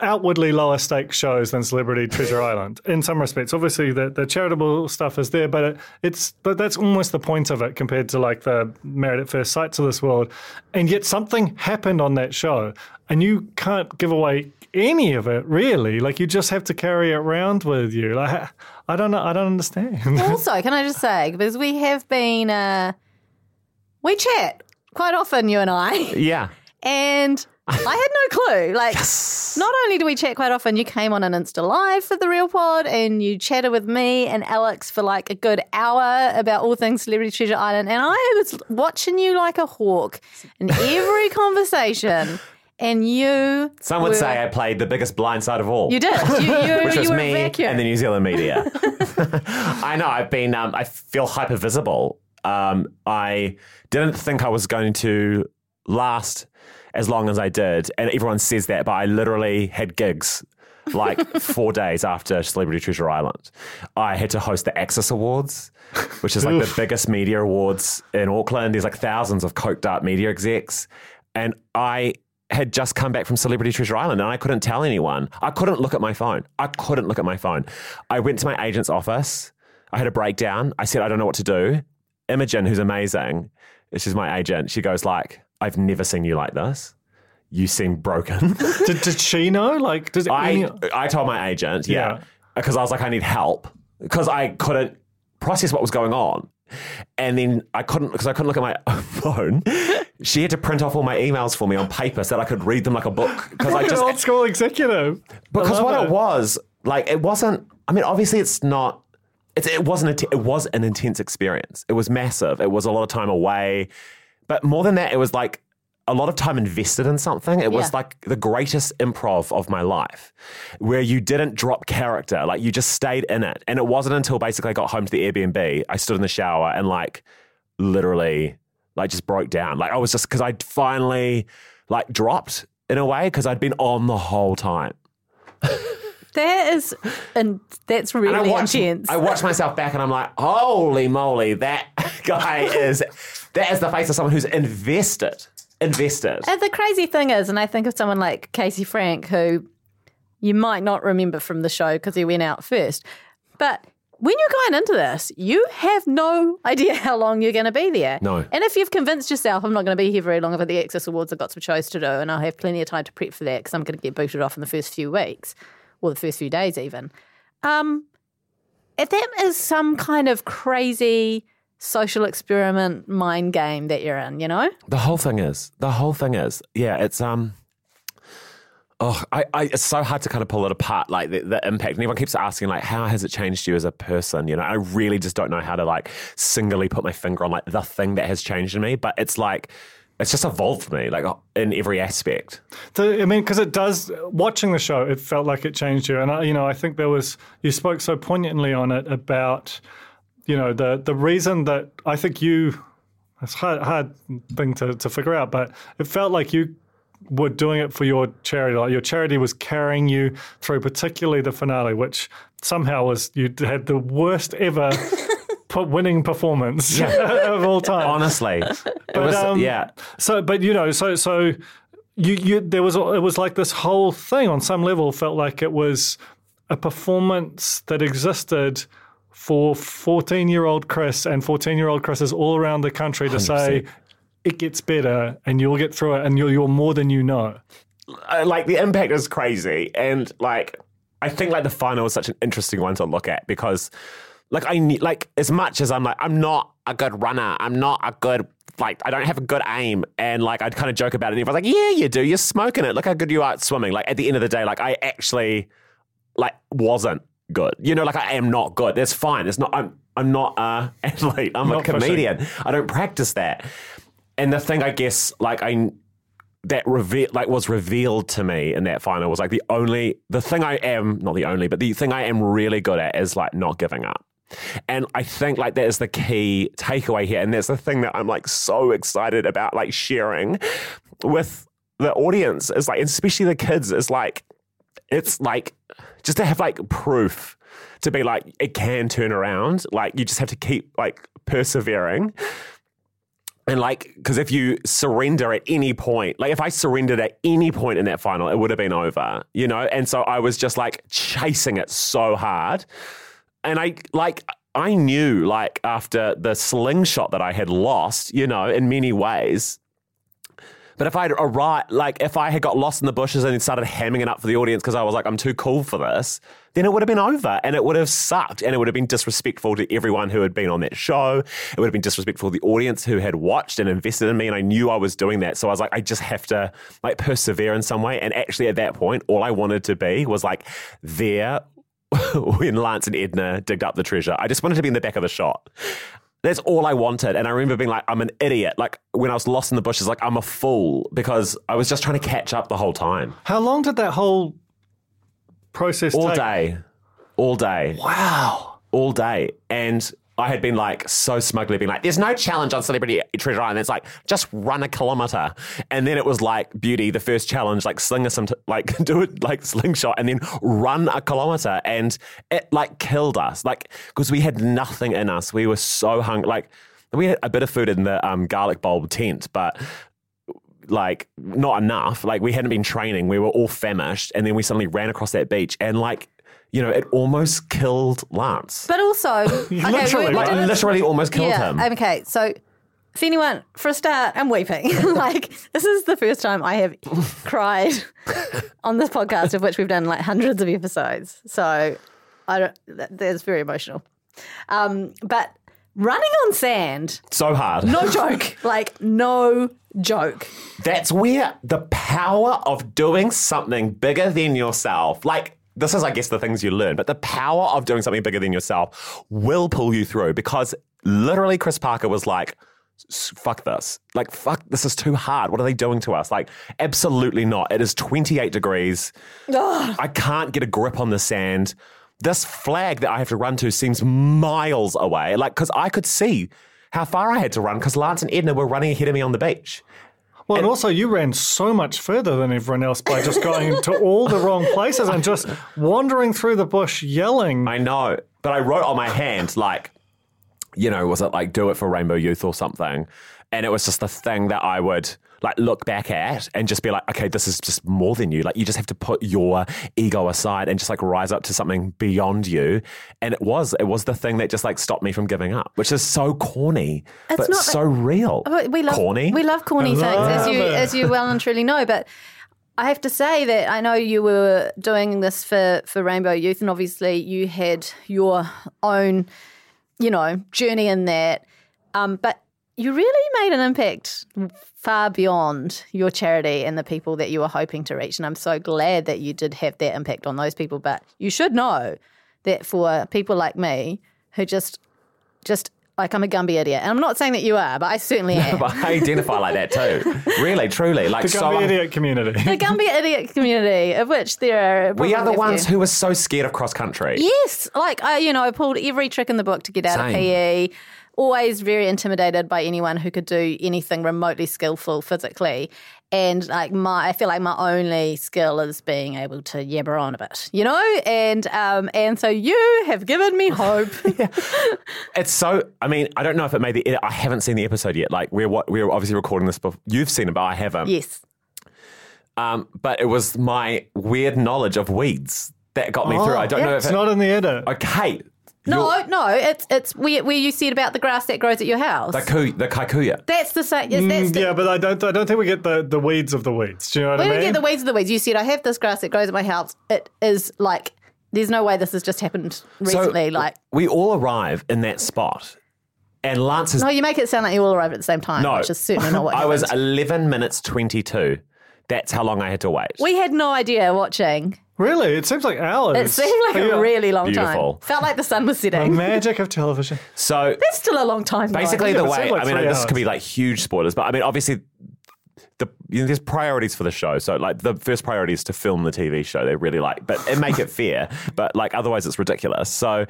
C: outwardly lower stakes shows than Celebrity Treasure Island in some respects. Obviously, the, the charitable stuff is there, but it, it's but that's almost the point of it compared to like the Married at First Sights of this world. And yet something happened on that show, and you can't give away any of it really. Like you just have to carry it around with you. Like I don't know. I don't understand.
B: Also, can I just say, because we have been, uh, we chat quite often, you and I,
D: Yeah.
B: and I had no clue. Like, not only do we chat quite often, you came on an Insta Live for the Real Pod and you chatted with me and Alex for like a good hour about all things Celebrity Treasure Island. And I was watching you like a hawk in every conversation. And you.
D: Some would
B: were-
D: say I played the biggest blind side of all.
B: You did. You, you,
D: Which
B: you
D: was
B: were
D: me
B: vacuum.
D: and the New Zealand media. I know. I've been. Um, I feel hyper visible. Um, I didn't think I was going to last as long as I did, and everyone says that, but I literally had gigs like four days after Celebrity Treasure Island. I had to host the Axis Awards, which is like the biggest media awards in Auckland. There's like thousands of coked up media execs, and I had just come back from Celebrity Treasure Island and I couldn't tell anyone. I couldn't look at my phone. I couldn't look at my phone. I went to my agent's office. I had a breakdown. I said, I don't know what to do. Imogen, who's amazing, she's my agent. She goes like, I've never seen you like this. You seem broken.
C: did, did she know? Like, does
D: I,
C: any,
D: I told my agent, yeah,
C: Yeah.
D: because I was like, I need help because I couldn't process what was going on. And then I couldn't, because I couldn't look at my phone. She had to print off all my emails for me on paper so that I could read them like a book. Because I just,
C: old school executive.
D: Because what it. was, like, it wasn't, I mean, obviously it's not, it's, it wasn't, a, it was an intense experience. It was massive. It was a lot of time away. But more than that, it was like a lot of time invested in something. It was
B: Yeah.
D: like the greatest improv of my life, where you didn't drop character, like you just stayed in it. And it wasn't until basically I got home to the Airbnb, I stood in the shower and like literally like just broke down. Like I was just because I'd finally like dropped in a way because I'd been on the whole time.
B: that is, and that's
D: And
B: really
D: I watch,
B: intense.
D: I watched myself back and I'm like, holy moly, that guy is that is the face of someone who's invested. Invested.
B: And the crazy thing is, and I think of someone like Casey Frank, who you might not remember from the show because he went out first. But when you're going into this, you have no idea how long you're going to be there.
D: No.
B: And if you've convinced yourself, I'm not going to be here very long, got the Axis Awards, I've got some shows to do, and I'll have plenty of time to prep for that because I'm going to get booted off in the first few weeks or the first few days, even. Um, if that is some kind of crazy social experiment mind game that you're in, you know?
D: The whole thing is. The whole thing is. Yeah, it's um Oh, I, I, it's so hard to kind of pull it apart, like the, the impact. And everyone keeps asking, like, how has it changed you as a person? You know, I really just don't know how to like singly put my finger on like the thing that has changed in me. But it's like, it's just evolved for me, like uh, in every aspect.
C: So, I mean, because it does. Watching the show, it felt like it changed you, and I, you know, I think there was you spoke so poignantly on it about, you know, the the reason that I think you. It's a hard, hard thing to, to figure out, but it felt like you were doing it for your charity. Like your charity was carrying you through, particularly the finale, which somehow was you had the worst ever winning performance of all time.
D: Honestly, it was,
C: um,
D: yeah.
C: So, but you know, so so you you there was it was like this whole thing on some level felt like it was a performance that existed for 14 year old Chris and 14 year old Chris's all around the country to say it gets better and you'll get through it and you're, you're more than you know.
D: uh, like the impact is crazy and like i think like the final was such an interesting one to look at because like i need like as much as i'm like i'm not a good runner. I'm not a good like i don't have a good aim. And like i'd kind of joke about it. And everyone's like yeah you do. You're smoking it. Look how good you are at swimming. Like at the end of the day like i actually like wasn't good. You know like i am not good. That's fine. It's not i'm i'm not a athlete. I'm a
C: Not fishing.
D: comedian. I don't practice that. And the thing i guess like i that reveal like was revealed to me in that final was like the only the thing I am not the only but the thing I am really good at is like not giving up. And I think like that is the key takeaway here and that's the thing that I'm like so excited about like sharing with the audience is like especially the kids is like it's like just to have like proof to be like it can turn around like you just have to keep like persevering And like, because if you surrender at any point, like if I surrendered at any point in that final, it would have been over, you know? And so I was just like chasing it so hard. And I like, I knew like after the slingshot that I had lost, you know, in many ways. But if I'd arrived, like if I had got lost in the bushes and started hamming it up for the audience because I was like, I'm too cool for this, then it would have been over and it would have sucked and it would have been disrespectful to everyone who had been on that show. It would have been disrespectful to the audience who had watched and invested in me. And I knew I was doing that. So I was like, I just have to like persevere in some way. And actually at that point, all I wanted to be was like there when Lance and Edna digged up the treasure. I just wanted to be in the back of the shot. That's all I wanted. And I remember being like, I'm an idiot. Like when I was lost in the bushes, like I'm a fool because I was just trying to catch up the whole time.
C: How long did that whole process take?
D: All
C: take?
D: day. All day.
C: Wow.
D: All day. And I had been like so smugly being like, there's no challenge on Celebrity Treasure Island. It's like, just run a kilometer. And then it was like, beauty, the first challenge, like sling some, like do it like slingshot and then run a kilometer. And it like killed us. Like, because we had nothing in us. We were so hungry. Like, we had a bit of food in the um, garlic bulb tent, but like not enough. Like we hadn't been training. We were all famished, and then we suddenly ran across that beach, and like you know, it almost killed Lance.
B: But also, okay,
C: Literally,
B: we- we
D: Like
B: did-
D: literally almost killed
B: yeah,
D: him.
B: Okay, so if anyone, for a start, I'm weeping. like this is the first time I have cried on this podcast, of which we've done like hundreds of episodes. So I don't. That, that's very emotional. Um, but running on sand,
D: so hard.
B: no joke. like no joke.
D: That's where the power of doing something bigger than yourself, like this is, I guess, the things you learn, but the power of doing something bigger than yourself will pull you through because literally Chris Parker was like, fuck this. Like, fuck, this is too hard. What are they doing to us? Like, absolutely not. It is 28 degrees. I can't get a grip on the sand. This flag that I have to run to seems miles away. Like, because I could see how far I had to run because Lance and Edna were running ahead of me on the beach.
C: Well, and also you ran so much further than everyone else by just going to all the wrong places and just wandering through the bush yelling.
D: I know, but I wrote on my hand like, you know, was it like do it for Rainbow Youth or something? And it was just the thing that I would like look back at and just be like, okay, this is just more than you. Like you just have to put your ego aside and just like rise up to something beyond you. And it was, it was the thing that just like stopped me from giving up, which is so corny,
B: It's
D: but
B: not
D: so real.
B: We love
D: corny.
B: We love corny things, as you
C: it.
B: as you well and truly know. But I have to say that I know you were doing this for for Rainbow Youth, and obviously you had your own, you know, journey in that. Um, but you really made an impact far beyond your charity and the people that you were hoping to reach. And I'm so glad that you did have that impact on those people. But you should know that for people like me who just just like I'm a Gumby idiot. And I'm not saying that you are, but I certainly am.
D: but I identify like that too. Really, truly. Like
C: The
D: so
C: Gumby
D: I'm-
C: idiot community.
B: the Gumby idiot community, of which there are.
D: we are the ones
B: few.
D: who were so scared of cross country.
B: Yes, like I, you know, I pulled every trick in the book to get out of
D: Same.
B: PE. Always very intimidated by anyone who could do anything remotely skillful physically, and like my, I feel like my only skill is being able to yabber on a bit, you know. And um, and so you have given me hope.
D: It's so. I mean, I don't know if it made the. edit. I haven't seen the episode yet. Like we're what we're obviously recording this. Before. You've seen it, but I haven't.
B: yes,
D: Um, but it was my weird knowledge of weeds that got me through. I don't know if
C: It's not in the edit.
D: okay.
B: No,
D: You're-
B: no, it's it's where, where you said about the grass that grows at your house.
D: the ku, the kikuyu.
B: that's the same. That's
C: Mm,
B: the,
C: yeah, but I don't. I don't think we get the, the weeds of the weeds. Do you know what
B: We
C: I
B: don't get the weeds of the weeds. You said I have this grass that grows at my house. It is like there's no way this has just happened recently. like
D: we all arrive in that spot, and Lance is
B: no, you make it sound like you all arrived at the same time,
D: no.
B: which is certainly not what
D: I was eleven minutes twenty two. That's how long I had to wait.
B: we had no idea watching.
C: Really, it seems like hours.
B: It seemed like a really long
D: Beautiful.
B: time. Felt like the sun was setting.
C: The
B: setting.
C: magic of television.
D: So
B: It's still a long time. though.
D: basically
C: Yeah,
D: the
C: it
D: way
C: seemed like
D: I mean
C: three
D: this
C: hours.
D: could be like huge spoilers, but I mean obviously the you know, there's priorities for the show. So like the first priority is to film the TV show they really like, but and make it fair. But like otherwise it's ridiculous. So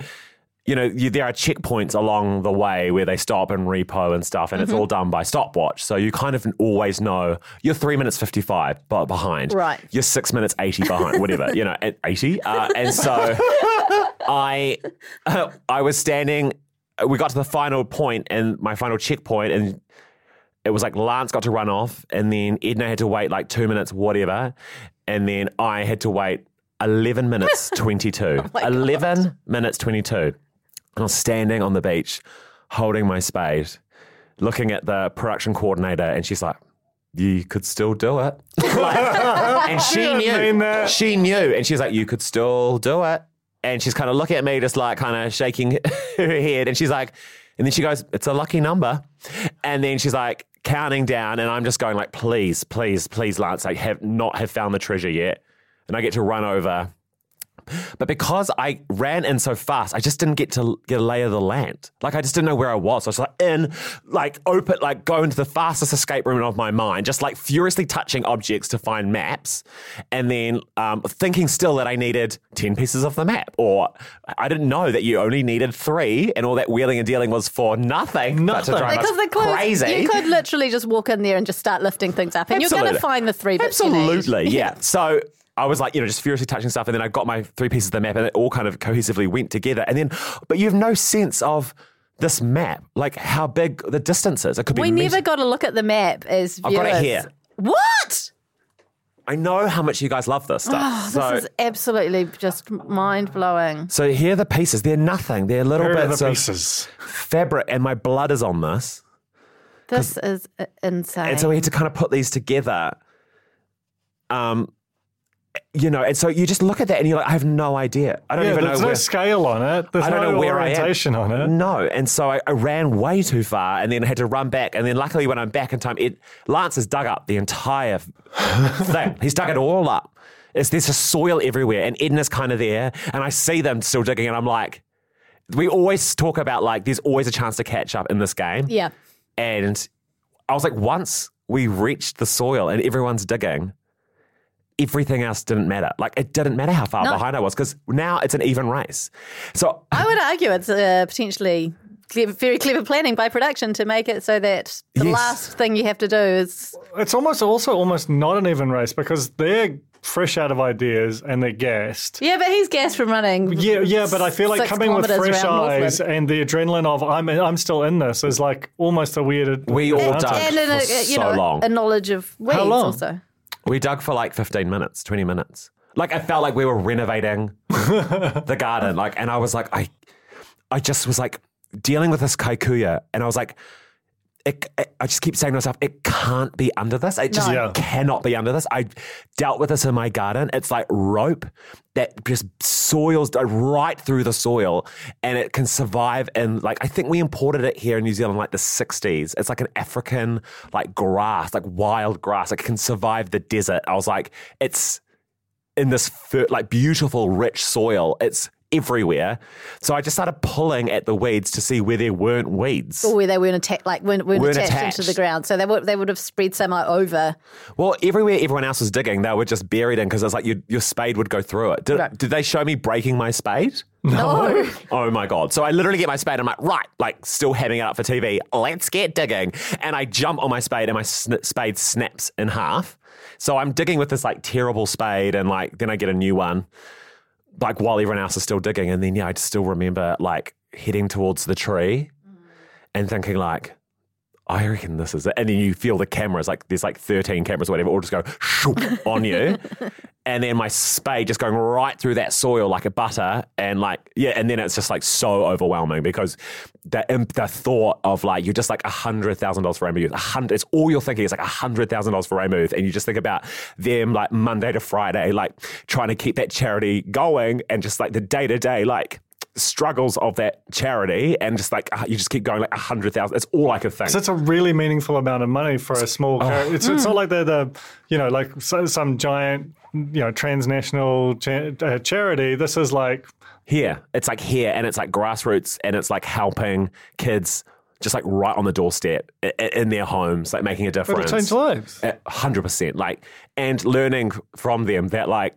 D: you know, you, there are checkpoints along the way where they stop and repo and stuff, and it's
B: Mm-hmm.
D: all done by stopwatch. So you kind of always know you're three minutes fifty-five but behind.
B: Right.
D: You're six minutes eighty behind, whatever. You know, at eighty. Uh, and so I, I was standing. We got to the final point and my final checkpoint, and it was like Lance got to run off, and then Edna had to wait like two minutes, whatever, and then I had to wait eleven minutes twenty two. eleven minutes twenty two. And I was standing on the beach, holding my spade, looking at the production coordinator, and she's like, "You could still do it." Like- and she knew. She knew, and she's like, "You could still do it." And she's kind of looking at me, just like kind of shaking her head, and she's like, and then she goes, "It's a lucky number," and then she's like counting down, and I'm just going like, "Please, please, please, Lance, I have not have found the treasure yet," and I get to run over. But because I ran in so fast, I just didn't get to get a lay of the land. Like I just didn't know where I was. So I was like in, like open, like go into the fastest escape room of my mind, just like furiously touching objects to find maps, and then um, thinking still that I needed ten pieces of the map, or I didn't know that you only needed three, and all that wheeling and dealing was for nothing. but to
C: Nothing.
B: Because the clues,
D: crazy.
B: you could literally just walk in there and just start lifting things up, and you're going to find the three bits. you need.
D: Absolutely, yeah. So I was like, you know, just furiously touching stuff, and then I got my three pieces of the map, and it all kind of cohesively went together. And then, but you have no sense of this map, like how big the distance is. It could be.
B: We
D: met-
B: never got to look at the map as viewers.
D: I've got it here.
B: What?
D: I know how much you guys love this stuff. so,
B: Oh, This is absolutely just mind blowing.
D: so here are the pieces. They're nothing. They're little
C: Here
D: bits
C: the
D: of
C: pieces.
D: fabric, and my blood is on this.
B: This is insane.
D: And so we had to kind of put these together. Um, you know, and so you just look at that and you're like, I have no idea. I don't
C: Yeah,
D: even know
C: there's
D: where.
C: no scale on it. There's
D: I don't
C: no
D: know where
C: orientation
D: I am.
C: on it.
D: No, and so I, I ran way too far, and then I had to run back. And then luckily, when I'm back in time, it Lance has dug up the entire thing. He's dug it all up. It's, there's just soil everywhere, and Edna's kind of there, and I see them still digging, and I'm like, we always talk about like there's always a chance to catch up in this game.
B: yeah.
D: And I was like, once we reached the soil and everyone's digging, everything else didn't matter. Like it didn't matter how far
B: No.
D: behind I was because now it's an even race. So
B: I would argue it's uh, potentially clever, very clever planning by production to make it so that the
D: Yes.
B: last thing you have to do is
C: It's almost also almost not an even race because they're fresh out of ideas and they're gassed.
B: yeah, but he's gassed from running.
C: Yeah, yeah, but I feel like coming with fresh eyes
B: Northland.
C: and the adrenaline of I'm I'm still in this is like almost a weird.
D: We all
C: advantage.
D: dug.
B: and in a,
D: for
B: you
D: so
B: know
D: long.
B: a knowledge of weeds
C: long?
B: also.
D: We dug for like 15 minutes, 20 minutes. Like I felt like we were renovating the garden. Like, and I was like, I, I just was like dealing with this kikuyu, and I was like, it, it- I just keep saying to myself, it can't be under this. It just
C: No.
D: Cannot be under this. I dealt with this in my garden. It's like rope that just soils right through the soil and it can survive. And like, I think we imported it here in New Zealand like the 60s. It's like an African like grass, like wild grass. It can survive the desert. I was like, it's in this like beautiful, rich soil. It's everywhere. So I just started pulling at the weeds to see where there weren't weeds.
B: Or where they weren't attacked, like weren't, weren't,
D: Weren't
B: attached, into the ground, so they would they would have spread some over.
D: Well, everywhere everyone else was digging, they were just buried in because it's like your, your spade would go through it. Did, did they show me breaking my spade?
B: No,
D: Oh my God. So I literally get my spade. And I'm like, right, like still having it up for TV. Let's get digging. And I jump on my spade and my sn- spade snaps in half. So I'm digging with this like terrible spade and like then I get a new one, like while everyone else is still digging. And then, yeah, I still remember like heading towards the tree mm. and thinking like, I reckon this is it. And then you feel the cameras, like there's like 13 cameras or whatever, all just go shoop on you. and then my spade just going right through that soil like a butter. And like, yeah, and then it's just like so overwhelming because the, imp- the thought of like, you're just like $100,000 for Rainbow Youth. A hundred, it's all you're thinking is like $100,000 for Rainbow Youth. And you just think about them like Monday to Friday, like trying to keep that charity going and just like the day to day, like, struggles of that charity and just like uh, you just keep going like a hundred thousand it's all i could think
C: So it's a really meaningful amount of money for a small.
D: Oh.
C: charity. It's, it's not like they're the, you know, like so, some giant, you know, transnational cha- uh, charity. This is like
D: here it's like here and it's like grassroots and it's like helping kids just like right on the doorstep in their homes like making a
C: it'll
D: difference
C: change lives.
D: Hundred percent like and learning from them that like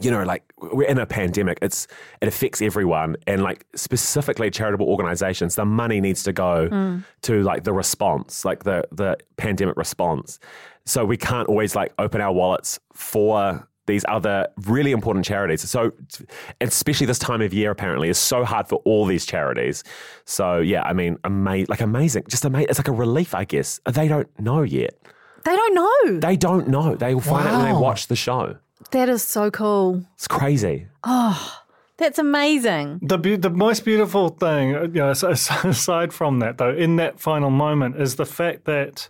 D: you know like we're in a pandemic it's it affects everyone and like specifically charitable organizations the money needs to go hmm. to like the response like the the pandemic response so we can't always like open our wallets for these other really important charities. So, especially this time of year, apparently, is so hard for all these charities. So, yeah, I mean, ama- like amazing, just amazing. It's like a relief, I guess. They don't know yet.
B: They don't know.
D: They don't know. They will find out when they watch the show.
B: That is so cool.
D: It's crazy.
B: Oh, that's amazing.
C: The be- the most beautiful thing, uh, you know, as- as- aside from that though, in that final moment, is the fact that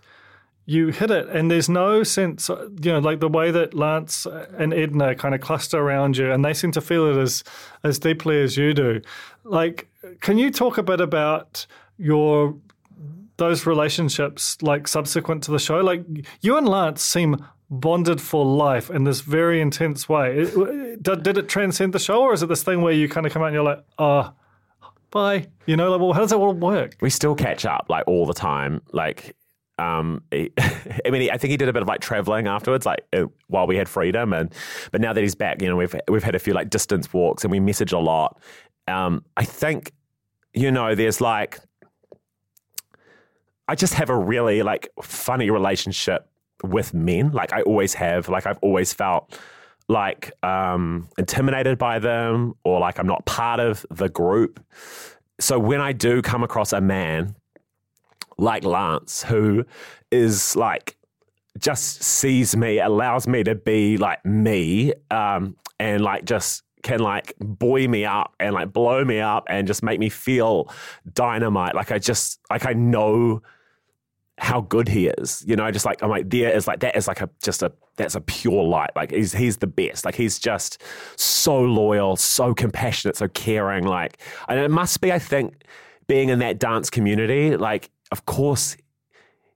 C: you hit it, and there's no sense, uh, you know, like the way that Lance and Edna kind of cluster around you, and they seem to feel it as as deeply as you do. Like, can you talk a bit about your those relationships, like subsequent to the show? Like, you and Lance seem bonded for life in this very intense way. It- Did, did it transcend the show, or is it this thing where you kind of come out and you're like, oh, bye? You know, like, well, how does that all work?
D: We still catch up like all the time. Like, um, he, I mean, he, I think he did a bit of like traveling afterwards, like uh, while we had freedom, and but now that he's back, you know, we've we've had a few like distance walks and we message a lot. Um, I think, you know, there's like, I just have a really like funny relationship with men. Like I always have. Like I've always felt like um, intimidated by them, or like I'm not part of the group. So when I do come across a man like Lance, who is like just sees me, allows me to be like me, um, and like just can like buoy me up and like blow me up and just make me feel dynamite. Like I just like I know how good he is. You know, just like I'm like there is like that is like a just a that's a pure light. Like he's he's the best. Like he's just so loyal, so compassionate, so caring. Like and it must be, I think, being in that dance community. Like of course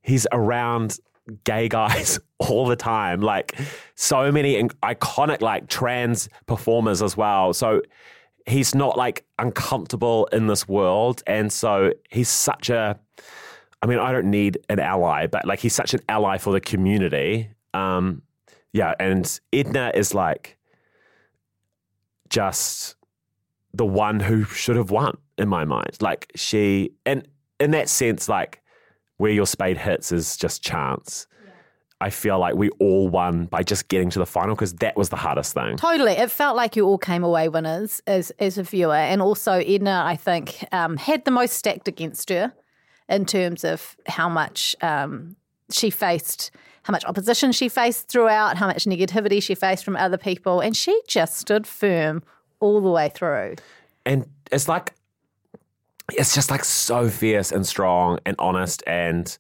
D: he's around gay guys all the time. Like so many iconic like trans performers as well. So he's not like uncomfortable in this world, and so he's such a. I mean, I don't need an ally, but like he's such an ally for the community. Um, yeah, and Edna is like just the one who should have won in my mind. Like she, and in that sense, like where your spade hits is just chance. I feel like we all won by just getting to the final because that was the hardest thing.
B: Totally. It felt like you all came away winners as, as a viewer. And also, Edna, I think, um, had the most stacked against her in terms of how much um, she faced, how much opposition she faced throughout, how much negativity she faced from other people. And she just stood firm all the way through.
D: and it's like it's just like so fierce and strong and honest and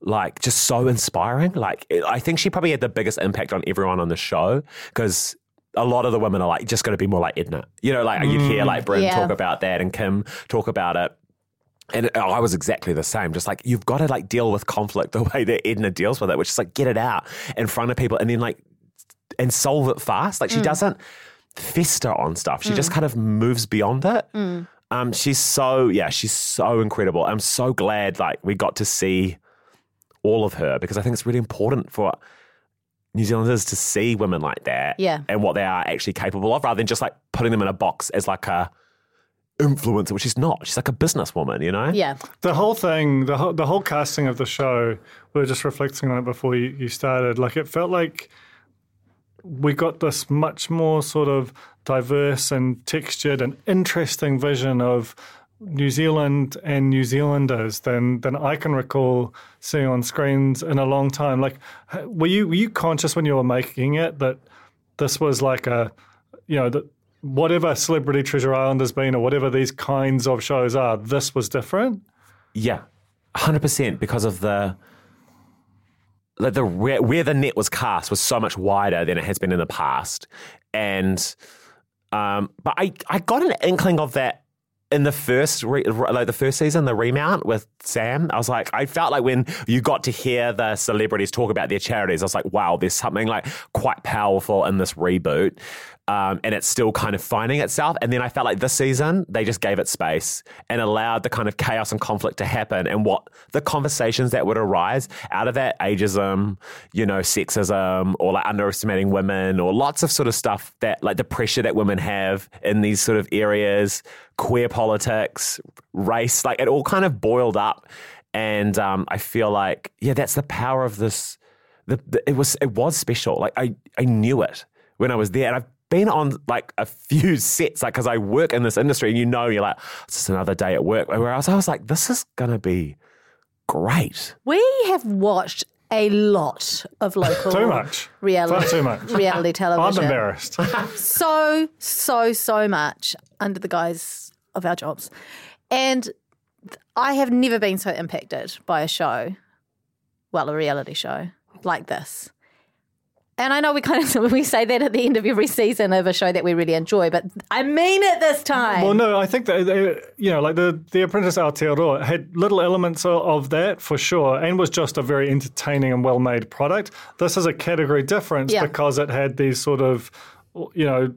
D: like just so inspiring like it, i think she probably had the biggest impact on everyone on the show because a lot of the women are like just going to be more like edna you know like you'd hear like bryn
B: Yeah.
D: talk about that and kim talk about it and I was exactly the same. Just like you've got to like deal with conflict the way that Edna deals with it, which is like get it out in front of people and then like and solve it fast. Like she mm. doesn't fester on stuff. She just mm. kind of moves beyond it. Mm. Um, she's so yeah, she's so incredible. I'm so glad like we got to see all of her because I think it's really important for New Zealanders to see women like that,
B: Yeah.
D: and what they are actually capable of, rather than just like putting them in a box as like a influencer, which she's not. She's like a businesswoman, you know?
B: Yeah.
C: The whole thing, the whole, the whole casting of the show, we were just reflecting on it before you, you started. Like, it felt like we got this much more sort of diverse and textured and interesting vision of New Zealand and New Zealanders than than I can recall seeing on screens in a long time. Like, were you were you conscious when you were making it that this was like a, you know, that whatever Celebrity Treasure Island has been or whatever these kinds of shows are, this was different?
D: Yeah, hundred percent because of the like the where, where the net was cast was so much wider than it has been in the past, and um, but I I got an inkling of that in the first re, like the first season, the remount with Sam. I was like, I felt like when you got to hear the celebrities talk about their charities, I was like, wow, there's something like quite powerful in this reboot. Um, and it's still kind of finding itself. And then I felt like this season, they just gave it space and allowed the kind of chaos and conflict to happen and what the conversations that would arise out of that ageism, you know, sexism or like underestimating women or lots of sort of stuff that like the pressure that women have in these sort of areas, queer politics, race, like it all kind of boiled up. And um, I feel like, yeah, that's the power of this. The, the, it was it was special. Like I, I knew it when I was there. And I've been on like a few sets, like because I work in this industry, and you know, you're like, it's just another day at work. Whereas I was like, this is gonna be great.
B: We have watched a lot of local
C: Too much.
B: reality
C: Far too much.
B: reality television.
C: I'm embarrassed.
B: so, so, so much under the guise of our jobs. And I have never been so impacted by a show, well, a reality show like this. And I know we kind of we say that at the end of every season of a show that we really enjoy, but I mean it this time.
C: Well, no, I think that uh, you know, like the the Apprentice Aotearoa had little elements of, of that for sure, and was just a very entertaining and well made product. This is a category difference
B: Yeah.
C: because it had these sort of, you know,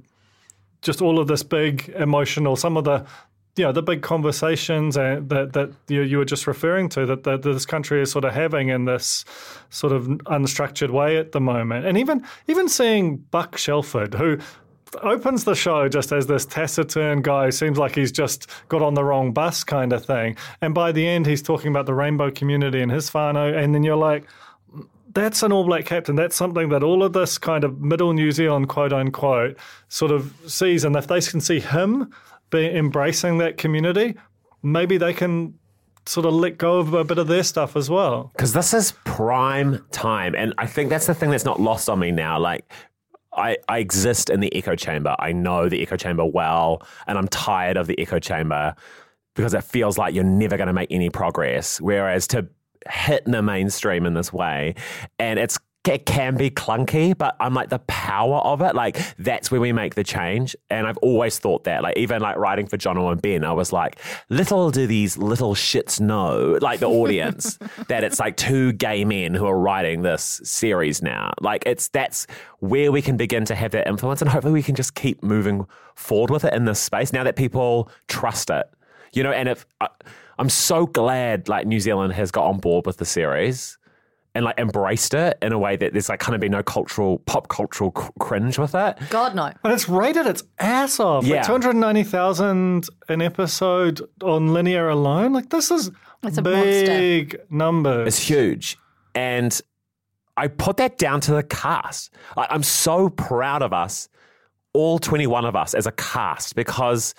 C: just all of this big emotional, some of the. You know the big conversations that that you, you were just referring to that, that this country is sort of having in this sort of unstructured way at the moment, and even even seeing Buck Shelford, who opens the show just as this taciturn guy who seems like he's just got on the wrong bus kind of thing. And by the end, he's talking about the rainbow community and his whānau. And then you're like, that's an all black captain. That's something that all of this kind of middle New Zealand, quote unquote, sort of sees. And if they can see him be embracing that community, maybe they can sort of let go of a bit of their stuff as well.
D: because this is prime time and i think that's the thing that's not lost on me now like I, I exist in the echo chamber i know the echo chamber well and i'm tired of the echo chamber because it feels like you're never going to make any progress whereas to hit the mainstream in this way and it's it can be clunky, but I'm like the power of it. Like that's where we make the change. And I've always thought that. Like even like writing for Jono and Ben, I was like, little do these little shits know, like the audience, that it's like two gay men who are writing this series now. Like it's that's where we can begin to have that influence, and hopefully we can just keep moving forward with it in this space now that people trust it. You know, and if uh, I'm so glad like New Zealand has got on board with the series and like embraced it in a way that there's like kind of been no cultural pop cultural cr- cringe with it.
B: God, no.
C: And it's rated its ass off.
D: Yeah.
C: Like 290,000 an episode on linear alone. Like, this is
B: It's a
C: big number.
D: It's huge. And I put that down to the cast. Like, I'm so proud of us, all 21 of us as a cast, because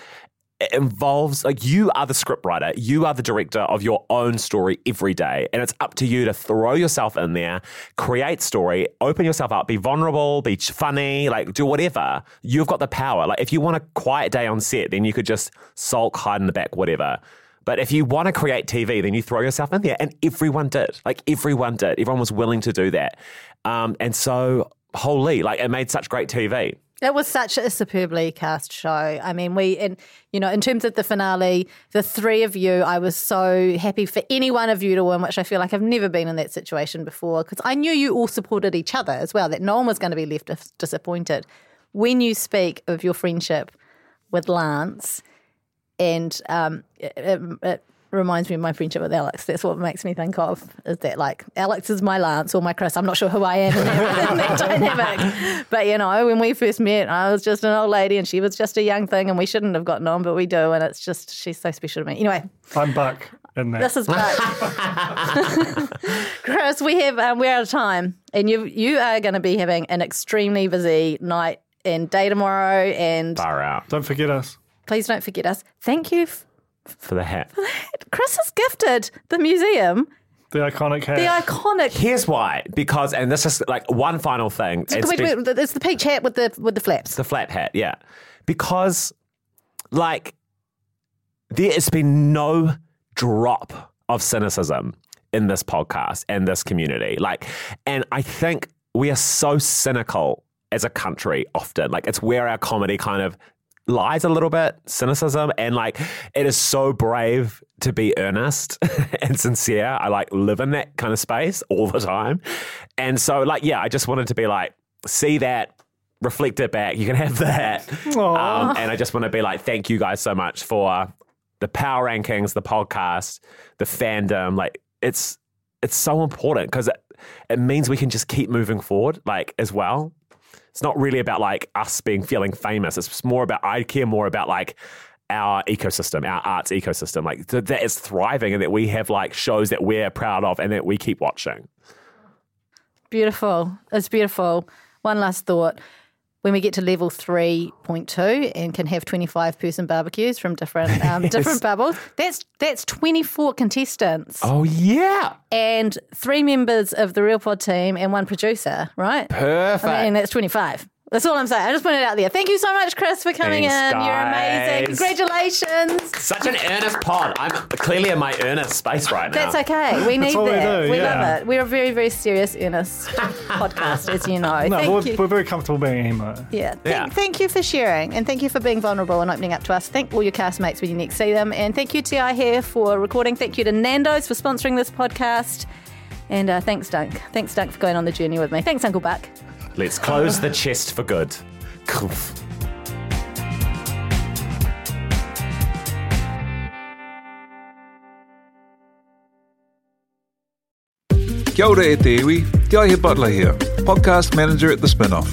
D: it involves like you are the scriptwriter, you are the director of your own story every day, and it's up to you to throw yourself in there, create story, open yourself up, be vulnerable, be funny, like do whatever. You've got the power. Like if you want a quiet day on set, then you could just sulk, hide in the back, whatever. But if you want to create TV, then you throw yourself in there, and everyone did. Like everyone did. Everyone was willing to do that, um, and so holy, like it made such great TV.
B: It was such a superbly cast show. I mean, we, and you know, in terms of the finale, the three of you, I was so happy for any one of you to win, which I feel like I've never been in that situation before because I knew you all supported each other as well, that no one was going to be left disappointed. When you speak of your friendship with Lance, and um, it, it, it reminds me of my friendship with Alex. That's what makes me think of is that like Alex is my Lance or my Chris. I'm not sure who I am in that, in that dynamic. But you know, when we first met, I was just an old lady and she was just a young thing, and we shouldn't have gotten on, but we do, and it's just she's so special to me. Anyway,
C: I'm Buck in that.
B: this is Buck. Chris, we have um, we're out of time, and you you are going to be having an extremely busy night and day tomorrow, and
D: Far out
C: Don't forget us.
B: please don't forget us. Thank you. F-
D: for the hat.
B: Chris has gifted the museum
C: The iconic hat.
B: the iconic.
D: Here's why. Because, and this is like one final thing. It's
B: Wait,
D: been-
B: wait, it's the peach hat with the with the flaps.
D: the flat hat, yeah. Because, like, there has been no drop of cynicism in this podcast and this community. Like, and I think we are so cynical as a country often. Like, it's where our comedy kind of lies a little bit cynicism and like it is so brave to be earnest and sincere. I like live in that kind of space all the time. And so like yeah i just wanted to be like see that reflect it back. You can have that. Um, and i just want to be like thank you guys so much for the power rankings the podcast the fandom. Like it's it's so important because it, it means we can just keep moving forward like as well it's not really about like us being feeling famous. It's more about I care more about like our ecosystem, our arts ecosystem, like th- that is thriving and that we have like shows that we're proud of and that we keep watching.
B: Beautiful. It's beautiful. One last thought. When we get to level 3.2 and can have 25 person barbecues from different um, different bubbles, that's that's 24 contestants
D: Oh yeah.
B: and three members of the Real Pod team and one producer, right?
D: Perfect.
B: I mean, that's 25. That's all I'm saying. I just put it out there. Thank you so much, Chris, for coming
D: Thanks,
B: in. You're amazing. Congratulations.
D: Such an earnest pod. I'm clearly in my earnest space right now.
B: That's okay. We need
C: what we
B: that.
C: do,
B: we
C: yeah.
B: love it. We're a very, very serious, earnest podcast, as you know.
C: No,
B: thank
C: we're,
B: you.
C: we're very comfortable being emo.
B: Yeah. Thank,
D: Yeah.
B: thank you for sharing and thank you for being vulnerable and opening up to us. Thank all your castmates when you next see them. And thank you, Te Aihe, for recording. Thank you to Nando's for sponsoring this podcast. And uh, thanks, Dunk. Thanks, Dunk, for going on the journey with me. Thanks, Uncle Buck.
D: Let's close the chest for good.
A: Kia ora e te iwi, Te Aihe Butler here, podcast manager at The Spinoff.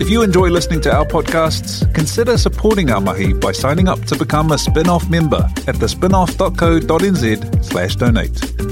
A: If you enjoy listening to our podcasts, consider supporting our mahi by signing up to become a spin-off member at thespinoff.co.nz slash donate.